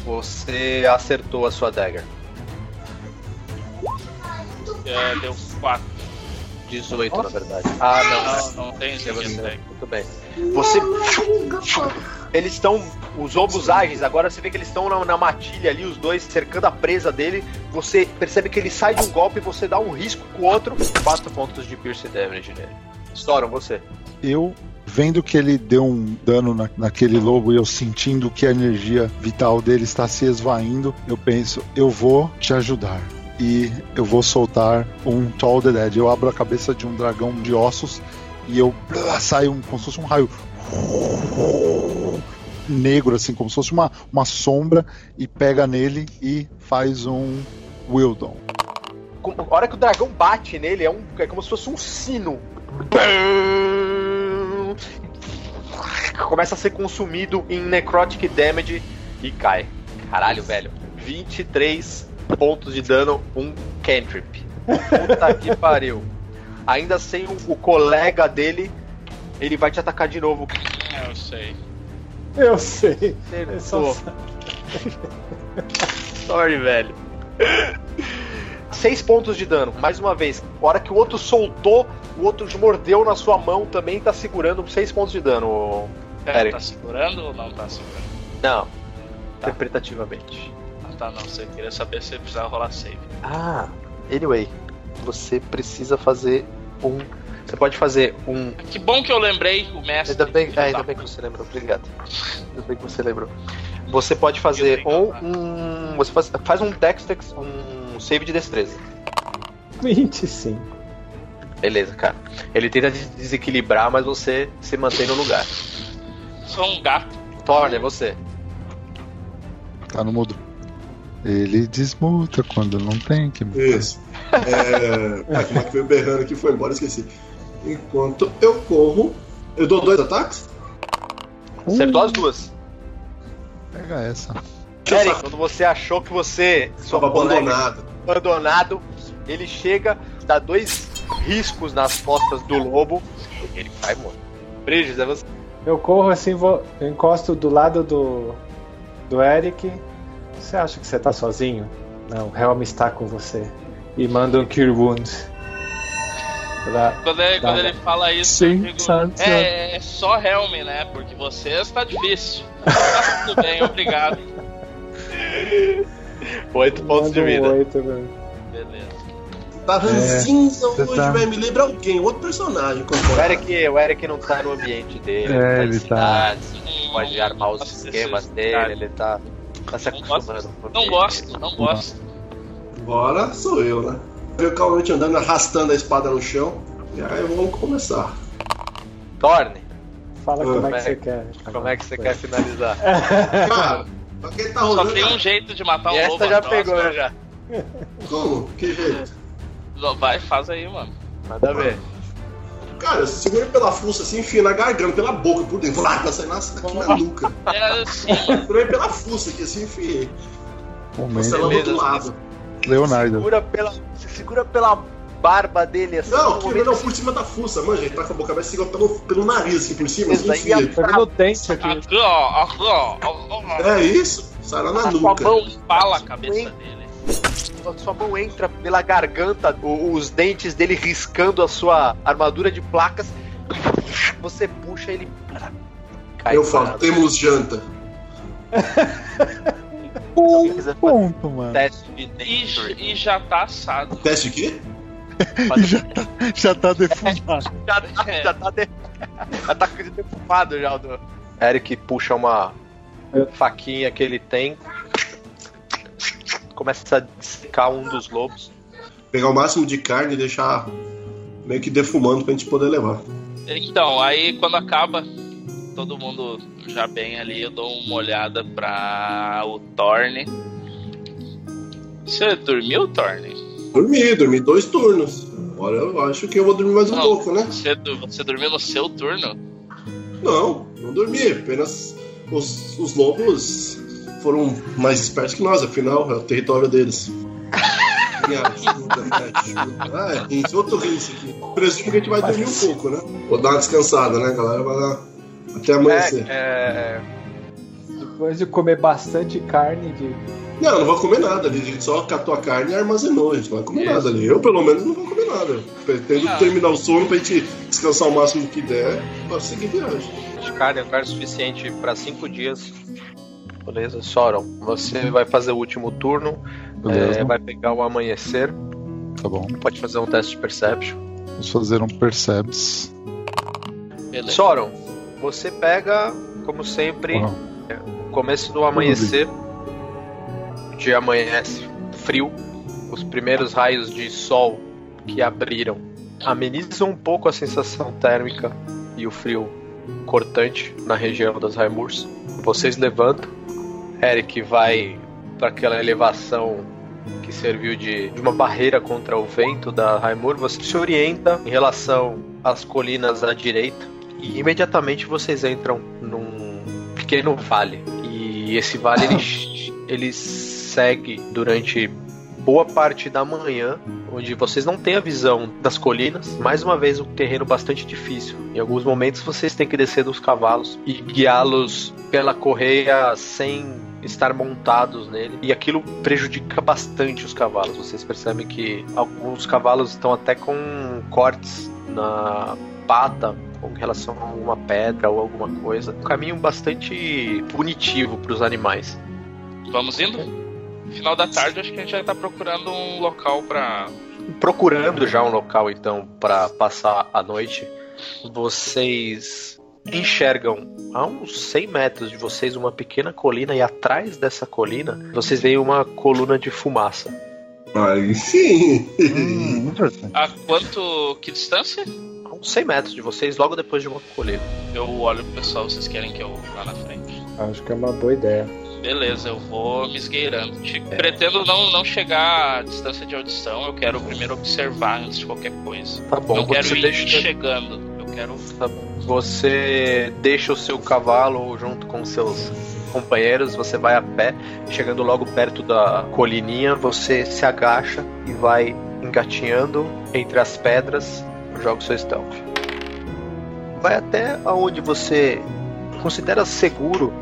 Você acertou a sua dagger. É, deu 4. 18, na verdade. Ah, não. Não, não tem Você-. Muito bem. Você. Eles estão. Os lobos ágeis, agora você vê que eles estão na, na matilha ali, os dois cercando a presa dele. Você percebe que ele sai de um golpe e você dá um risco com o outro. 4 pontos de pierce damage nele. Estouram você. Eu, vendo que ele deu um dano na- naquele lobo e eu sentindo que a energia vital dele está se esvaindo, eu penso, eu vou te ajudar. E eu vou soltar um Tall the Dead. Eu abro a cabeça de um dragão de ossos e eu blá, saio um, como se fosse um raio negro, assim, como se fosse uma, uma sombra, e pega nele e faz um Wildon. A hora que o dragão bate nele, é, um, é como se fosse um sino. Começa a ser consumido em necrotic damage e cai. Caralho, velho. 23 pontos de dano, um cantrip. Puta que pariu. Ainda sem o, o colega dele, ele vai te atacar de novo. É, eu sei. Eu sei. É só... Acertou. Sorry, velho. Seis pontos de dano, mais uma vez. A hora que o outro soltou, o outro mordeu na sua mão também tá segurando seis pontos de dano. É, tá segurando ou não tá segurando? Não. Interpretativamente. Ah, tá, não. Você queria saber se precisava rolar save. Ah, anyway. Você precisa fazer um. Você pode fazer um. Que bom que eu lembrei o mestre. Ainda bem, é, ainda da bem que você lembrou, obrigado. Ainda bem que você lembrou. Você pode fazer ou um. Você faz, faz um Dextex, um save de destreza. 25. Beleza, cara. Ele tenta des- desequilibrar, mas você se mantém no lugar. Sou um gato. Thorne, é você. Tá no mudo. Ele desmuta quando não tem que mutar. Isso. É... Ah, como é que veio berrando aqui foi embora, esqueci. Enquanto eu corro, eu dou dois ataques? Acertou as duas. Pega essa. Eric, quando você achou que você. Estava abandonado. abandonado, ele chega, dá dois riscos nas costas do lobo e ele cai morto. Bridges, é você. Eu corro assim, vou, eu encosto do lado do, do Eric. Você acha que você tá sozinho? Não, o Helm está com você. E manda um Cure Wound. Pra- Quando, ele, quando ele fala isso, Sim, digo, é, é só Helm, né? Porque vocês tá difícil. Tá tudo bem, obrigado. Oito pontos de manda vida. oito, velho. Beleza. Tá ranzinza você hoje, tá- velho. Me lembra alguém, outro personagem. O. Eric, o Eric não tá no ambiente dele, É, ele tá ele tá- cidades, pode armar os esquemas dele, ele tá, tá se Não gosto, acostumando. o não gosto, não gosto. Agora sou eu, né? Eu calmamente andando, arrastando a espada no chão. E aí vamos começar. Thorne, Fala como é Como que é- você quer. como é que você quer finalizar? Cara, pra quem tá Só tem um jeito de matar um lobo. essa já a próxima. pegou, já. Como? Que jeito? Vai, faz aí, mano. Manda ver. Cara, ele pela fuça assim, enfia na garganta, pela boca, por dentro. Lá, tá saindo daqui na nuca. É assim, Segurei pela fuça aqui, assim, enfiei. Você lá do outro lado. Leonardo. Segura pela, você segura pela barba dele assim. Não, que não, por cima da fuça, manja. Ele tá com a boca aberta, segura pelo, pelo nariz, assim, por cima, assim, enfia. é- no dente aqui. aqui, aqui. É isso, sai lá na A sua nuca. mão Empala a cabeça dele. A sua mão entra pela garganta, os dentes dele riscando a sua armadura de placas. Você puxa ele. Cai Eu falo, temos janta. Um ponto, mano. Teste de E, nature. e já tá assado. Teste de quê? Já tá, já tá defumado. Já tá, É. já tá, de... já tá defumado já. o Do... Eric puxa uma faquinha que ele tem. Começa a dissecar um dos lobos. Pegar o máximo de carne e deixar meio que defumando pra gente poder levar. Então, aí quando acaba, todo mundo já bem ali, eu dou uma olhada pra o Thorne. Você dormiu, Thorne? Dormi, dormi dois turnos. Agora eu acho que eu vou dormir mais um Não. pouco, né? Você, você dormiu no seu turno? Não, não dormi. Apenas os, os lobos foram mais espertos que nós, afinal, é o território deles. Me ajuda, me ajuda. Ah, é, gente, outro isso aqui. Presumo que a gente vai dormir um pouco, né? Vou dar uma descansada, né, galera? Vai lá. Até amanhecer. É, é, Depois de comer bastante carne de. Não, não vou comer nada ali. A gente só catou a carne e armazenou. A gente não vai comer Isso. nada ali. Eu, pelo menos, não vou comer nada. Pretendo Ah. terminar o sono pra gente descansar o máximo que der pra seguir viagem. de carne, carne suficiente para cinco dias. Beleza, Soron. Você vai fazer o último turno, Beleza, é, vai pegar o amanhecer. tá bom. Pode fazer um teste de perception. Vamos fazer um Percebs. Beleza. Soron, você pega, como sempre, o começo do amanhecer. O dia amanhece frio. Os primeiros raios de sol que abriram amenizam um pouco a sensação térmica e o frio cortante na região das Raimurs. Vocês levantam. Eric vai para aquela elevação que serviu de, de uma barreira contra o vento da Raimur. Você se orienta em relação às colinas à direita e imediatamente vocês entram num pequeno vale. E esse vale ele, ele segue durante boa parte da manhã, onde vocês não têm a visão das colinas. Mais uma vez, um terreno bastante difícil. Em alguns momentos, vocês têm que descer dos cavalos e guiá-los pela correia sem estar montados nele. E aquilo prejudica bastante os cavalos. Vocês percebem que alguns cavalos estão até com cortes na pata com relação a alguma pedra ou alguma coisa. Um caminho bastante punitivo para os animais. Vamos indo? Final da tarde, acho que a gente já tá procurando um local pra. procurando já um local então para passar a noite, vocês enxergam a uns 100 metros de vocês uma pequena colina e atrás dessa colina vocês veem uma coluna de fumaça. Aí sim. hum. A quanto. que distância? A uns 100 metros de vocês, logo depois de uma colina. Eu olho pro pessoal, vocês querem que eu vá na frente? Acho que é uma boa ideia. Beleza, eu vou me esgueirando. Te- Pretendo não, não chegar à distância de audição, eu quero primeiro observar antes de qualquer coisa. Tá bom, não quero ir deixa, chegando, eu quero. bom. você deixa o seu cavalo junto com seus companheiros, você vai a pé, chegando logo perto da colininha, você se agacha e vai engatinhando entre as pedras, joga o seu stealth. Vai até aonde você considera seguro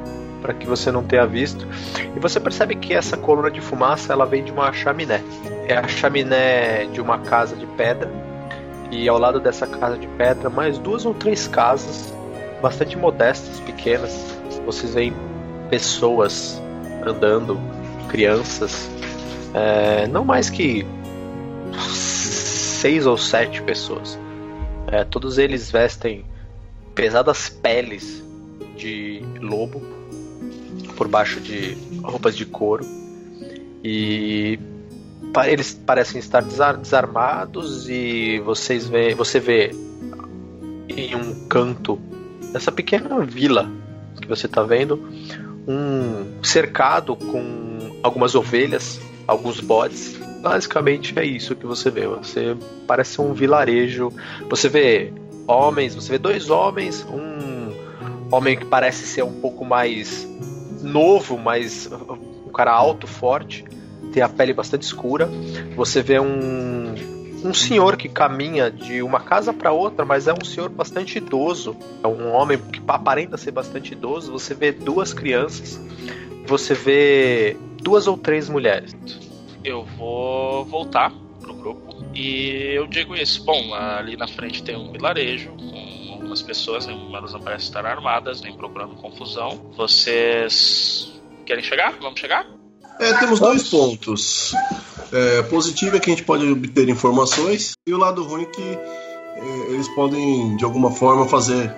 para que você não tenha visto, e você percebe que essa coluna de fumaça ela vem de uma chaminé. É a chaminé de uma casa de pedra e ao lado dessa casa de pedra mais duas ou três casas bastante modestas, pequenas. Vocês veem pessoas andando, crianças, é, não mais que seis ou sete pessoas. É, todos eles vestem pesadas peles de lobo por baixo de roupas de couro e eles parecem estar desar- desarmados e vocês vê, você vê em um canto dessa pequena vila que você está vendo um cercado com algumas ovelhas, alguns bodes. Basicamente é isso que você vê. Você parece um vilarejo. Você vê homens, você vê dois homens, um homem que parece ser um pouco mais novo, mas um cara alto, forte, tem a pele bastante escura. Você vê um, um senhor que caminha de uma casa para outra, mas é um senhor bastante idoso. É um homem que aparenta ser bastante idoso. Você vê duas crianças. Você vê duas ou três mulheres. Eu vou voltar pro grupo e eu digo isso. Bom, ali na frente tem um vilarejo com algumas pessoas, delas não parece estar armadas, nem procurando confusão. Vocês querem chegar? Vamos chegar? É, temos dois pontos. É, positivo é que a gente pode obter informações, e o lado ruim é que é, eles podem, de alguma forma, fazer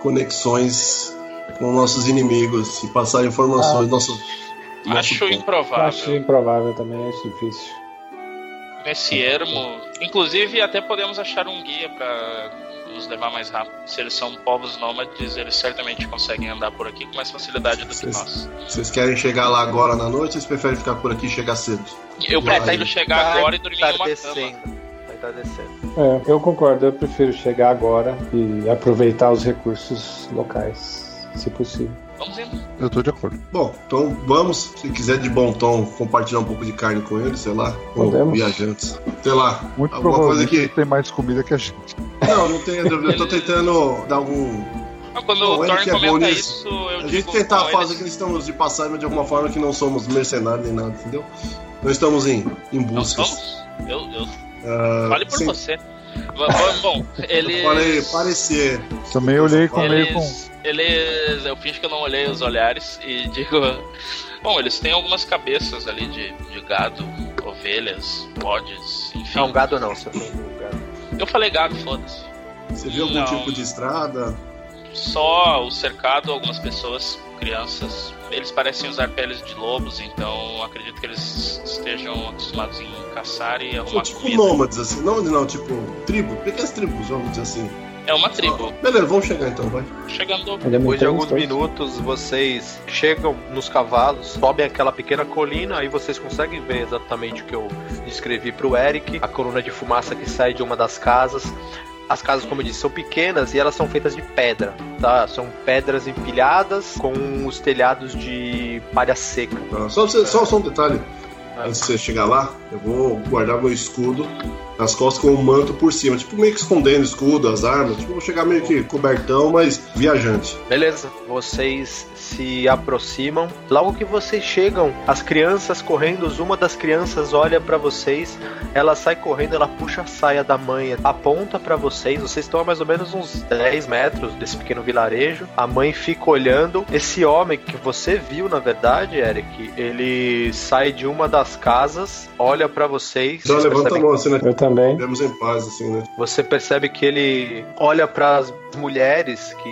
conexões com nossos inimigos e passar informações. Nosso, nosso Acho ponto. improvável. Acho improvável também, acho difícil. Nesse ermo. Inclusive, até podemos achar um guia para nos levar mais rápido. Se eles são povos nômades, eles certamente conseguem andar por aqui com mais facilidade do que Vocês- nós. Vocês querem chegar lá agora na noite ou vocês preferem ficar por aqui e chegar cedo? Eu Vai. pretendo chegar Vai agora e dormir em uma cama. descendo. Vai estar descendo. É, eu concordo, eu prefiro chegar agora e aproveitar os recursos locais, se possível. Vamos indo. Eu tô de acordo. Bom, então vamos. Se quiser de bom tom compartilhar um pouco de carne com eles, sei lá. Com Podemos. viajantes. Sei lá. Muito alguma coisa que. eles têm mais comida que a gente. Não, não tem. Eu tô tentando dar algum. Quando Não, o ele Thorne que é comenta isso, eu A digo, gente tentar "Bom, fazer eles- que eles estamos de passagem, mas de alguma forma que não somos mercenários nem nada, entendeu? Nós estamos em, em busca. Eu, eu, Ah, fale por sim, você. Bom, eles... Eu falei parecer. Também olhei com meio com. Eles. Eu finge que eu não olhei os olhares e digo. Bom, eles têm algumas cabeças ali de, de gado, ovelhas, bodes, enfim. Não, gado não, você falou gado. Eu falei gado, foda-se. Você viu algum Não. tipo de estrada? Só o cercado, algumas pessoas, crianças. Eles parecem usar peles de lobos, então acredito que eles estejam acostumados em caçar e São arrumar tipo comida. nômades, assim. Não, não, tipo, tribo. Pequenas tribos, vamos dizer assim. É uma tribo. Beleza, vamos chegar então, vai. Chegando. É Depois de muito alguns minutos, vocês chegam nos cavalos, sobem aquela pequena colina, aí vocês conseguem ver exatamente o que eu descrevi pro Eric, a coluna de fumaça que sai de uma das casas. As casas, como eu disse, são pequenas e elas são feitas de pedra, tá? São pedras empilhadas com os telhados de palha seca. Tá, Só, você- só, só um detalhe. Antes de você chegar lá, eu vou guardar meu escudo nas costas com o manto por cima. Tipo, meio que escondendo o escudo, as armas. Tipo, vou chegar meio que cobertão, mas viajante. Beleza, vocês se aproximam. Logo que vocês chegam, as crianças correndo, uma das crianças olha pra vocês, ela sai correndo, ela puxa a saia da mãe, aponta pra vocês. Vocês estão a mais ou menos uns 10 metros desse pequeno vilarejo. A mãe fica olhando. Esse homem que você viu, na verdade, Eric, ele sai de uma das casas, olha pra vocês. Então levanta a mão assim, né? Eu também. Vivemos em paz, assim, né? você percebe que ele olha para as mulheres que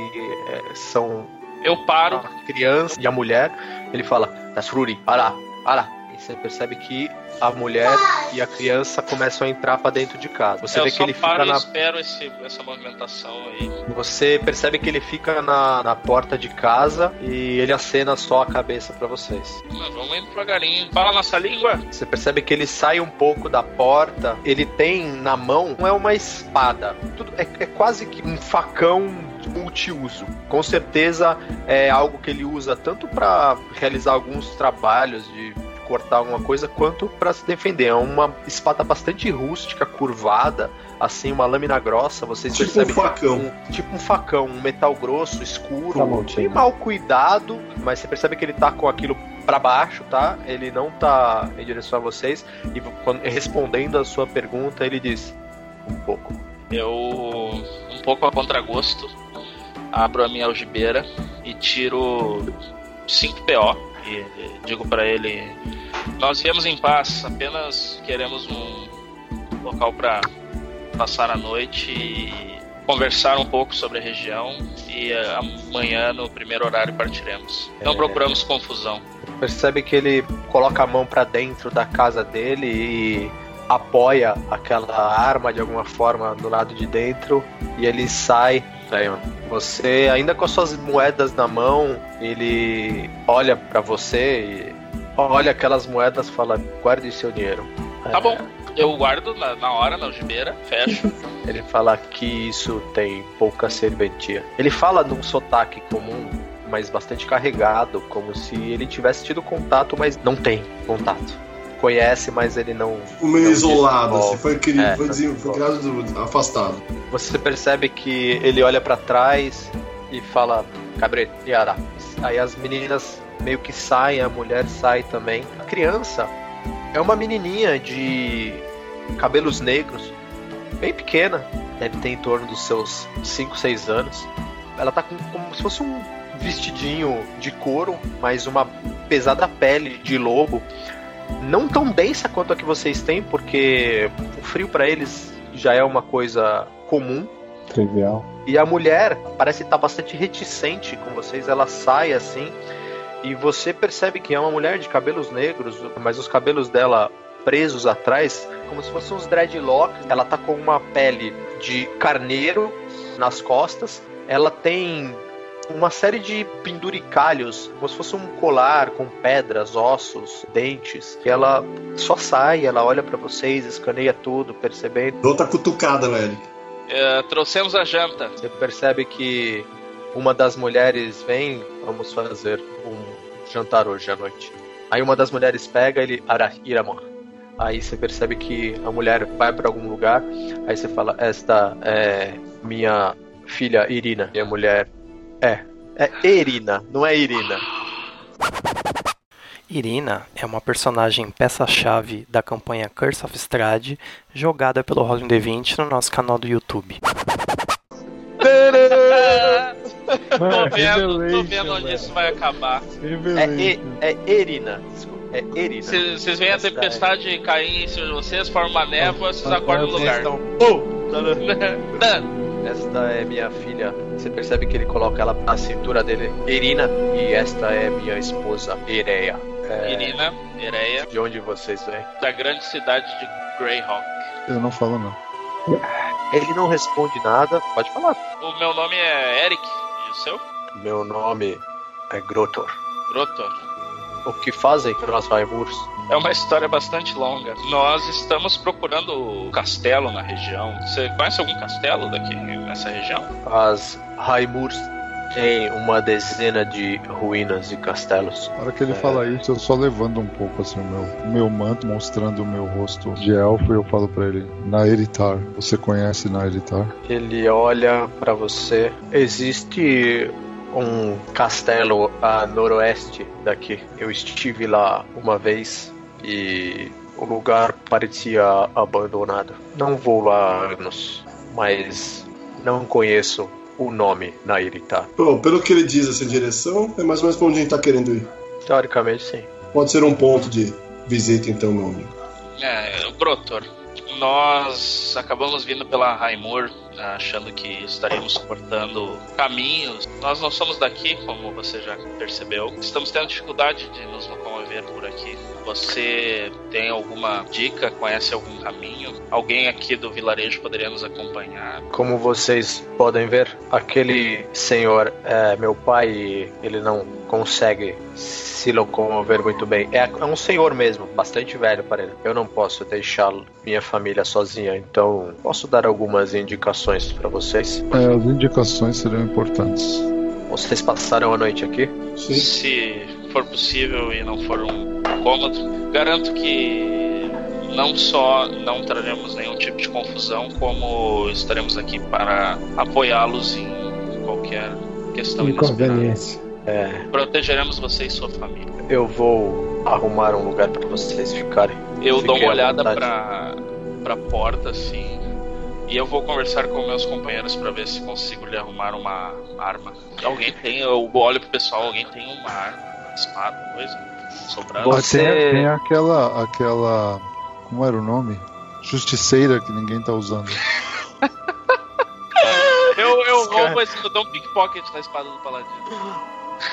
eh, são Eu paro. a criança e a mulher. Ele fala: Tasruri, olha lá, olha lá. Você percebe que a mulher e a criança começam a entrar para dentro de casa. Você eu vê só que ele fica na. espero esse, essa movimentação aí. Você percebe que ele fica na, na porta de casa e ele acena só a cabeça para vocês. Mas vamos indo devagarinho. Fala nossa língua. Você percebe que ele sai um pouco da porta. Ele tem na mão, não é uma espada. Tudo, é, é quase que um facão multiuso. Com certeza é algo que ele usa tanto para realizar alguns trabalhos de cortar alguma coisa, quanto para se defender. É uma espada bastante rústica, curvada, assim, uma lâmina grossa. Vocês Tipo um percebem facão. um- tipo um facão, um metal grosso, escuro, Tá bom, bem mal cuidado, mas você percebe que ele tá com aquilo pra baixo, tá? Ele não tá em direção a vocês. E quando- respondendo a sua pergunta, ele diz: Um pouco. Eu, um pouco a contragosto, abro a minha algibeira e tiro 5 PO. E digo pra ele: Nós viemos em paz, apenas queremos um local pra passar a noite e conversar um pouco sobre a região. E eh, amanhã, no primeiro horário, partiremos. Não É. procuramos confusão. Percebe que ele coloca a mão pra dentro da casa dele e apoia aquela arma de alguma forma do lado de dentro e ele sai. Você, ainda com as suas moedas na mão, ele olha pra você e olha aquelas moedas e fala: guarde seu dinheiro. Tá É, bom. Eu guardo na, na hora, na algibeira, fecho. Ele fala que isso tem pouca serventia. Ele fala num sotaque comum, mas bastante carregado, como se ele tivesse tido contato, mas não tem contato. Conhece, mas ele não. Tipo, meio não isolado, assim. Foi, criado, É, foi, foi criado do- afastado. Você percebe que ele olha pra trás e fala, Cabrete, Yara. Aí as meninas meio que saem, a mulher sai também. A criança é uma menininha de cabelos negros, bem pequena, deve ter em torno dos seus 5, 6 anos. Ela tá com como se fosse um vestidinho de couro, mas uma pesada pele de lobo. Não tão densa quanto a que vocês têm, porque o frio pra eles já é uma coisa comum. Trivial. E a mulher parece estar bastante reticente com vocês. Ela sai assim. E você percebe que é uma mulher de cabelos negros, mas os cabelos dela presos atrás, como se fossem uns dreadlocks. Ela tá com uma pele de carneiro nas costas. Ela tem uma série de penduricalhos, como se fosse um colar com pedras, ossos, dentes. E ela só sai, ela olha pra vocês, escaneia tudo, percebendo. Dou outra cutucada, velho. Eh, trouxemos a janta. Você percebe que uma das mulheres vem, vamos fazer um jantar hoje à noite. Aí uma das mulheres pega ele, Ara, Iraman. Aí você percebe que a mulher vai para algum lugar. Aí você fala: Esta é minha filha Irina. Minha mulher é. É Irina, não é Irina. Irina é uma personagem peça-chave da campanha Curse of Strahd, jogada pelo Rolling D20 no nosso canal do YouTube. Mano, Tô vendo, tô vendo onde isso vai acabar. É, e, é Irina. Desculpa, é. Vocês veem a é- tempestade cair em cima de vocês, forma uma névoa, vocês acordam no Vocês lugar. estão. Pum! Esta é minha filha. Você percebe que ele coloca ela na cintura dele, Irina, e esta é minha esposa, Ireia. É, Irina, Ereia, De onde vocês vêm? da grande cidade de Greyhawk. Eu não falo não. Ele não responde nada. Pode falar. O meu nome é Eric, e o seu? Meu nome é Grotor. Grotor. O que fazem nós Raimurs? É uma história bastante longa. Nós estamos procurando o castelo na região. Você conhece algum castelo daqui nessa região? As Raimurs têm uma dezena de ruínas e castelos. Na hora que ele É. fala isso, eu só levando um pouco assim o meu, meu manto, mostrando o meu rosto de elfo, e eu falo pra ele: Naeritar, você conhece Naeritar? Ele olha pra você. Existe um castelo a noroeste daqui. Eu estive lá uma vez e o lugar parecia abandonado. Não vou lá há anos, mas não conheço o nome Nairitar. Bom, pelo que ele diz essa direção, é mais ou menos pra onde a gente tá querendo ir. Teoricamente, sim. Pode ser um ponto de visita, então, meu amigo. É, o Brotor. Nós acabamos vindo pela Raimur, achando que estaríamos cortando caminhos. Nós não somos daqui, como você já percebeu. Estamos tendo dificuldade de nos locomover por aqui. Você tem alguma dica? Conhece algum caminho? Alguém aqui do vilarejo poderia nos acompanhar? Como vocês podem ver, aquele senhor é meu pai e ele não consegue se locomover muito bem. É, é um senhor mesmo, bastante velho para ele. Eu não posso deixar minha família sozinha, então posso dar algumas indicações para vocês. É, as indicações seriam importantes. Vocês passaram a noite aqui? Sim. Se for possível e não for um incômodo, garanto que não só não traremos nenhum tipo de confusão, como estaremos aqui para apoiá-los em qualquer questão inesperada. É, Protegeremos você e sua família. eu vou arrumar um lugar para vocês ficarem. Eu dou Fiquem uma olhada pra, pra porta assim. E eu vou conversar com meus companheiros pra ver se consigo lhe arrumar uma arma. Alguém tem, eu olho pro pessoal, alguém tem uma arma, uma espada, coisa sobrando. Você- tem, tem aquela, aquela. Como era o nome? Justiceira que ninguém tá usando. Eu, eu roubo esse, eu dou um pickpocket na espada do paladino.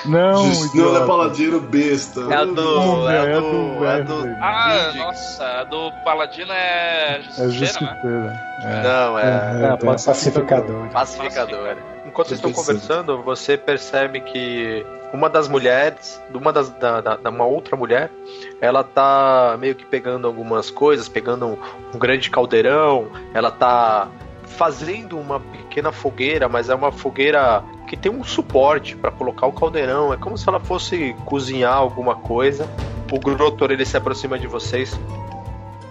Não, não é paladino besta. É a do. É a É do. É do. Wesley. Ah, nossa, a do paladino é É justiceira, né? É. Não, é. É, pode pacificador. Pacificador. Enquanto vocês estão conversando, você percebe que uma das mulheres, uma das da, da- da- uma outra mulher, ela tá meio que pegando algumas coisas, pegando um, um grande caldeirão, ela tá fazendo uma pequena fogueira, mas é uma fogueira que tem um suporte para colocar o caldeirão, é como se ela fosse cozinhar alguma coisa. O Grotor ele se aproxima de vocês.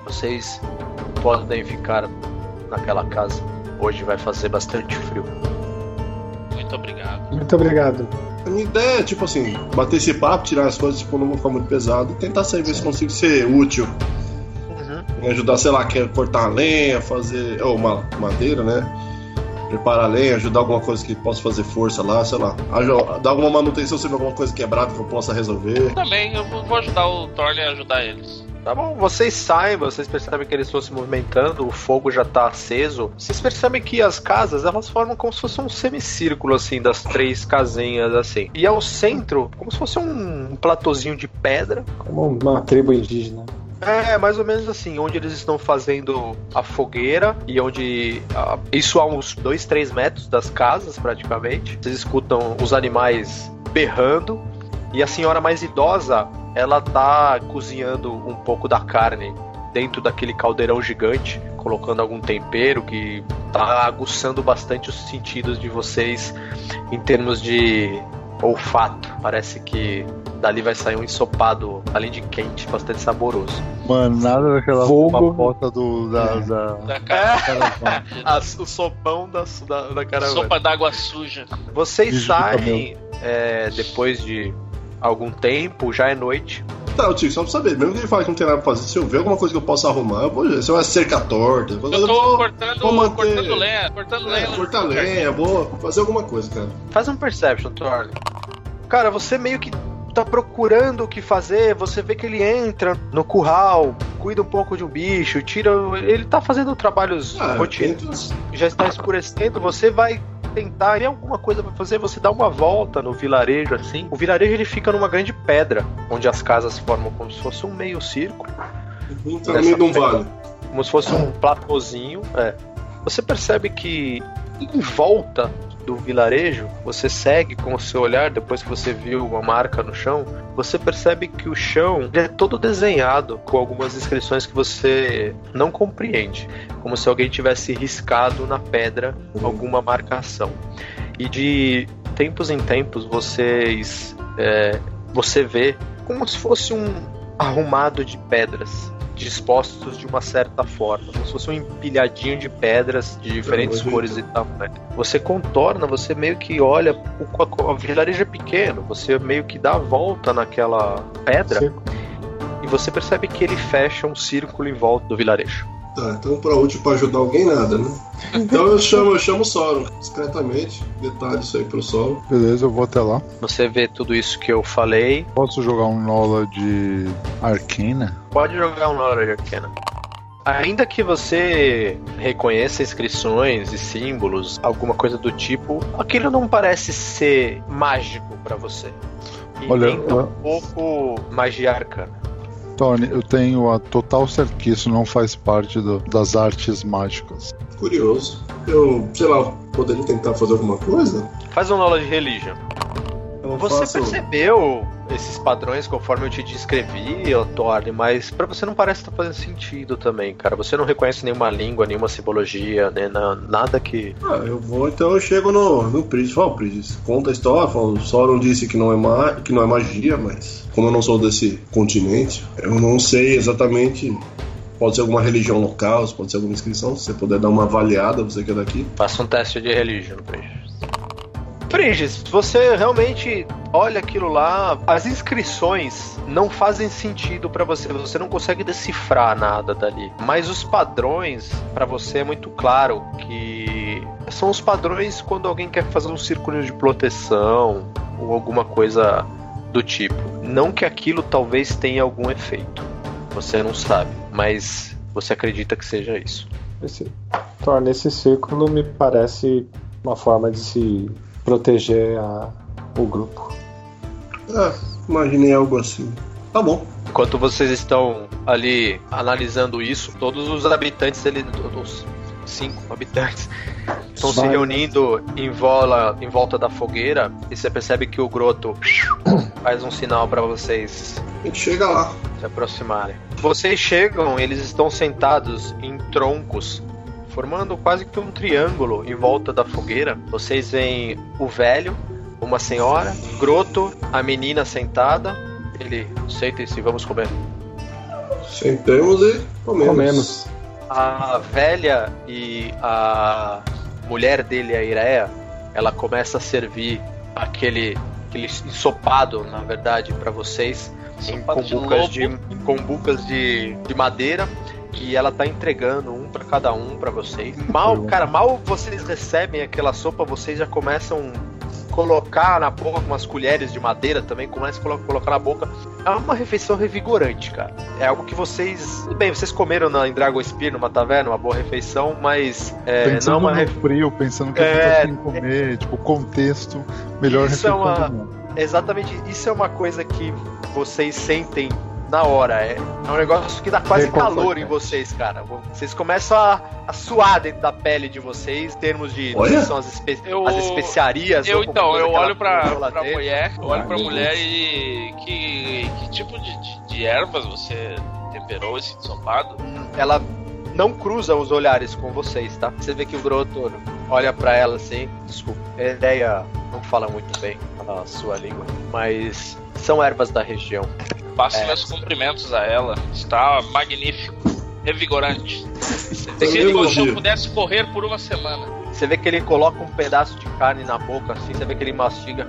Vocês podem ficar naquela casa. Hoje vai fazer bastante frio. Muito obrigado. Muito obrigado. A minha ideia é, tipo assim, bater esse papo, tirar as coisas, tipo, não vou ficar muito pesado, e tentar saber se consigo ser útil. Me ajudar, sei lá, quer cortar a lenha, fazer. Ou uma madeira, né? Preparar a lenha, ajudar alguma coisa que possa fazer força lá, sei lá. Dar alguma manutenção se alguma coisa quebrada que eu possa resolver. Também eu vou ajudar o Thorne a ajudar eles. Tá bom, vocês saem, vocês percebem que eles estão se movimentando, o fogo já tá aceso. Vocês percebem que as casas, elas formam como se fosse um semicírculo, assim, das três casinhas, assim. E ao centro, como se fosse um, um platôzinho de pedra. Como uma tribo indígena. É, mais ou menos assim, onde eles estão fazendo a fogueira e onde. ah, isso a uns 2, 3 metros das casas, praticamente. Vocês escutam os animais berrando. E a senhora mais idosa, ela tá cozinhando um pouco da carne dentro daquele caldeirão gigante, colocando algum tempero que tá aguçando bastante os sentidos de vocês em termos de olfato. Parece que dali vai sair um ensopado, além de quente, bastante saboroso. Mano, nada daquela Fogo. papota do, da, da, Da cara. o sopão da, da, da caravana. Sopa d'água suja. Vocês saem é, depois de algum tempo, já é noite. Tá, tio, só pra saber, mesmo que ele fale que não tem nada pra fazer, se eu ver alguma coisa que eu possa arrumar, eu vou ver. Se é uma cerca torta, Eu eu tô vou, cortando, vou manter- cortando lenha, cortando lenha. é, no- cortar lenha, vou fazer alguma coisa, cara. Faz um perception, Thorne. Cara, você meio que tá procurando o que fazer, você vê que ele entra no curral, cuida um pouco de um bicho, tira. Ele tá fazendo trabalhos Ah, rotineiros. Já está escurecendo, você vai tentar, tem alguma coisa pra fazer, você dá uma volta no vilarejo assim. O vilarejo ele fica numa grande pedra, onde as casas formam como se fosse um meio círculo. Então, no meio de um vale. como se fosse um platôzinho. É. Você percebe que em volta do vilarejo, você segue com o seu olhar, depois que você viu uma marca no chão, você percebe que o chão é todo desenhado com algumas inscrições que você não compreende, como se alguém tivesse riscado na pedra alguma marcação. E de tempos em tempos vocês é, você vê como se fosse um arrumado de pedras dispostos de uma certa forma, como se fosse um empilhadinho de pedras de diferentes Uhum. cores e tamanho. Você contorna, você meio que olha, o, o vilarejo é pequeno, você meio que dá a volta naquela pedra e você percebe que ele fecha um círculo em volta do vilarejo. Tá, então pra útil pra ajudar alguém, nada, né? Então eu chamo, eu chamo o Sauron, discretamente, detalhe isso aí pro Sauron. Beleza, eu vou até lá. Você vê tudo isso que eu falei. Posso jogar um Nola de Arcana? Pode jogar um Knowledge Arcana. Ainda que você reconheça inscrições e símbolos, alguma coisa do tipo, aquilo não parece ser mágico pra você. E Olha, nem eu- tampouco magia arcana. Tony, eu tenho a total certeza que isso não faz parte do- das artes mágicas. Curioso. Eu, sei lá, poderia tentar fazer alguma coisa? Faz um Knowledge Religion. Eu Você faço- percebeu esses padrões conforme eu te descrevi, Thorne, mas pra você não parece estar fazendo sentido também, cara. Você não reconhece nenhuma língua, nenhuma simbologia, né? na- nada que. Ah, eu vou, então eu chego no, no Pris. Fala, Pris, conta a história. Fala, o Sauron disse que não, é ma que não é magia, mas como eu não sou desse continente, eu não sei exatamente. Pode ser alguma religião local, pode ser alguma inscrição. Se você puder dar uma avaliada, você que é daqui. Faça um teste de religion, Prigis. Prigis, você realmente olha aquilo lá, as inscrições não fazem sentido pra você, você não consegue decifrar nada dali. Mas os padrões, pra você é muito claro que são os padrões quando alguém quer fazer um círculo de proteção ou alguma coisa do tipo. Não que aquilo talvez tenha algum efeito. Você não sabe, mas você acredita que seja isso. Esse, torna esse círculo me parece uma forma de se proteger a- o grupo. Ah, imaginei algo assim. Tá bom. Enquanto vocês estão ali analisando isso, todos os habitantes, ele, os cinco habitantes, estão se reunindo em, vola, em volta da fogueira e você percebe que o Groto faz um sinal para vocês A gente chega lá. se aproximarem. Vocês chegam, eles estão sentados em troncos, formando quase que um triângulo em volta da fogueira. Vocês veem o velho, uma senhora, Groto, a menina sentada. Ele, sentem-se, vamos comer. Sentamos e comemos. Comemos. A velha e a mulher dele, a Ireia, ela começa a servir aquele, aquele ensopado, na verdade, para vocês, em Ensopado de combucas, de, em combucas de, de madeira. E ela tá entregando um para cada um para vocês. Mal, cara, mal vocês recebem aquela sopa, vocês já começam a colocar na boca com umas colheres de madeira também, começam a colo- colocar na boca. É uma refeição revigorante, cara. É algo que vocês. Bem, vocês comeram na, em Dragon Spear, numa taverna, uma boa refeição, mas é, não é pensando uma no refeição. frio, pensando que a gente É, tá sem comer, tipo, contexto, melhor Isso é refeição uma- do mundo. Exatamente, isso é uma coisa que vocês sentem na hora. É, é um negócio que dá quase calor em vocês, cara. Vocês começam a, a suar dentro da pele de vocês, em termos de. Olha. são as, espe- Eu- as especiarias. Eu ou então, eu olho pra, pra mulher, eu olho pra mulher e. Que, que tipo de, de, de ervas você temperou esse ensopado? Ela não cruzam os olhares com vocês, tá? Você vê que o Grotor olha pra ela assim. Desculpa, a ideia não fala muito bem a sua língua, mas são ervas da região. Passo É. meus cumprimentos a ela. Está magnífico, revigorante. Se ele pudesse correr por uma semana. Você vê que ele coloca um pedaço de carne na boca, assim, você vê que ele mastiga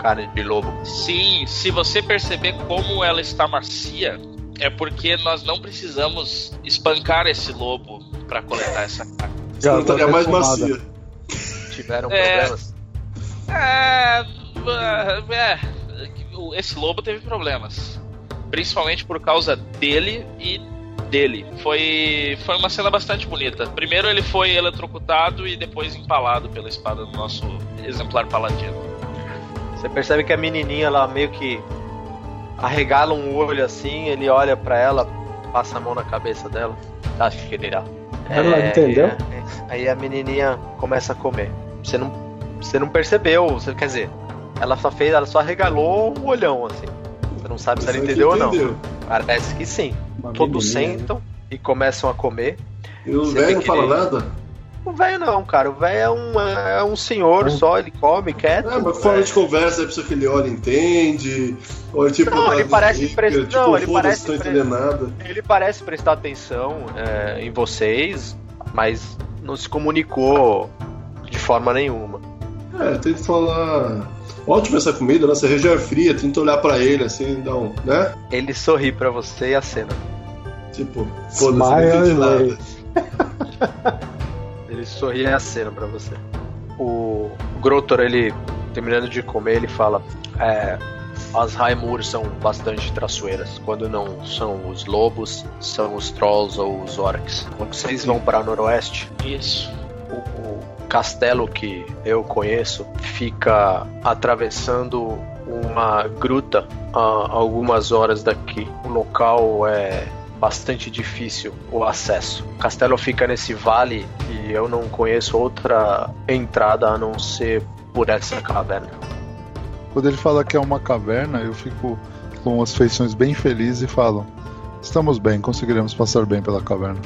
carne de lobo. Sim, se você perceber como ela está macia, é porque nós não precisamos espancar esse lobo para coletar essa carne. Já Não estaria tá mais defumada. macia. Tiveram É. problemas. É, é, esse lobo teve problemas, principalmente por causa dele e dele. Foi, foi uma cena bastante bonita. Primeiro ele foi eletrocutado e depois empalado pela espada do nosso exemplar paladino. Você percebe que a menininha ela meio que arregala um olho assim, ele olha pra ela, passa a mão na cabeça dela. Acho que ele irá. Ela entendeu? é, Aí a menininha começa a comer. Você não, você não percebeu, você, quer dizer, ela só fez, ela só arregalou o olhão assim. Você não sabe se ela que entendeu ou não. entendeu. Parece que sim. Uma Todos menininha, né? sentam e começam a comer. E o velho não fala nada? O velho não, cara. O velho é um, é um senhor Hum. só, ele come, quieto. É, mas fora É. de conversa, a pessoa que ele olha entende. Ou é tipo. Não, ele parece rica, pres- tipo, não, ele parece não entendendo nada. Ele parece prestar atenção é, em vocês, mas não se comunicou de forma nenhuma. É, tem que falar. Ótima essa comida, nossa região é fria, tenta olhar pra ele assim, dá um. né? Ele sorri pra você e a cena. Tipo, foda-se, não nada. Ele sorri e a cena pra você. O Grotor, ele terminando de comer, ele fala: é, as Raimur são bastante traiçoeiras. Quando não são os lobos, são os trolls ou os orcs. Quando vocês vão para noroeste, Isso. o, o castelo que eu conheço fica atravessando uma gruta a algumas horas daqui. O local é bastante difícil o acesso. O castelo fica nesse vale e eu não conheço outra entrada a não ser por essa caverna. Quando ele fala que é uma caverna, eu fico com as feições bem felizes e falo: Estamos bem, conseguiremos passar bem pela caverna.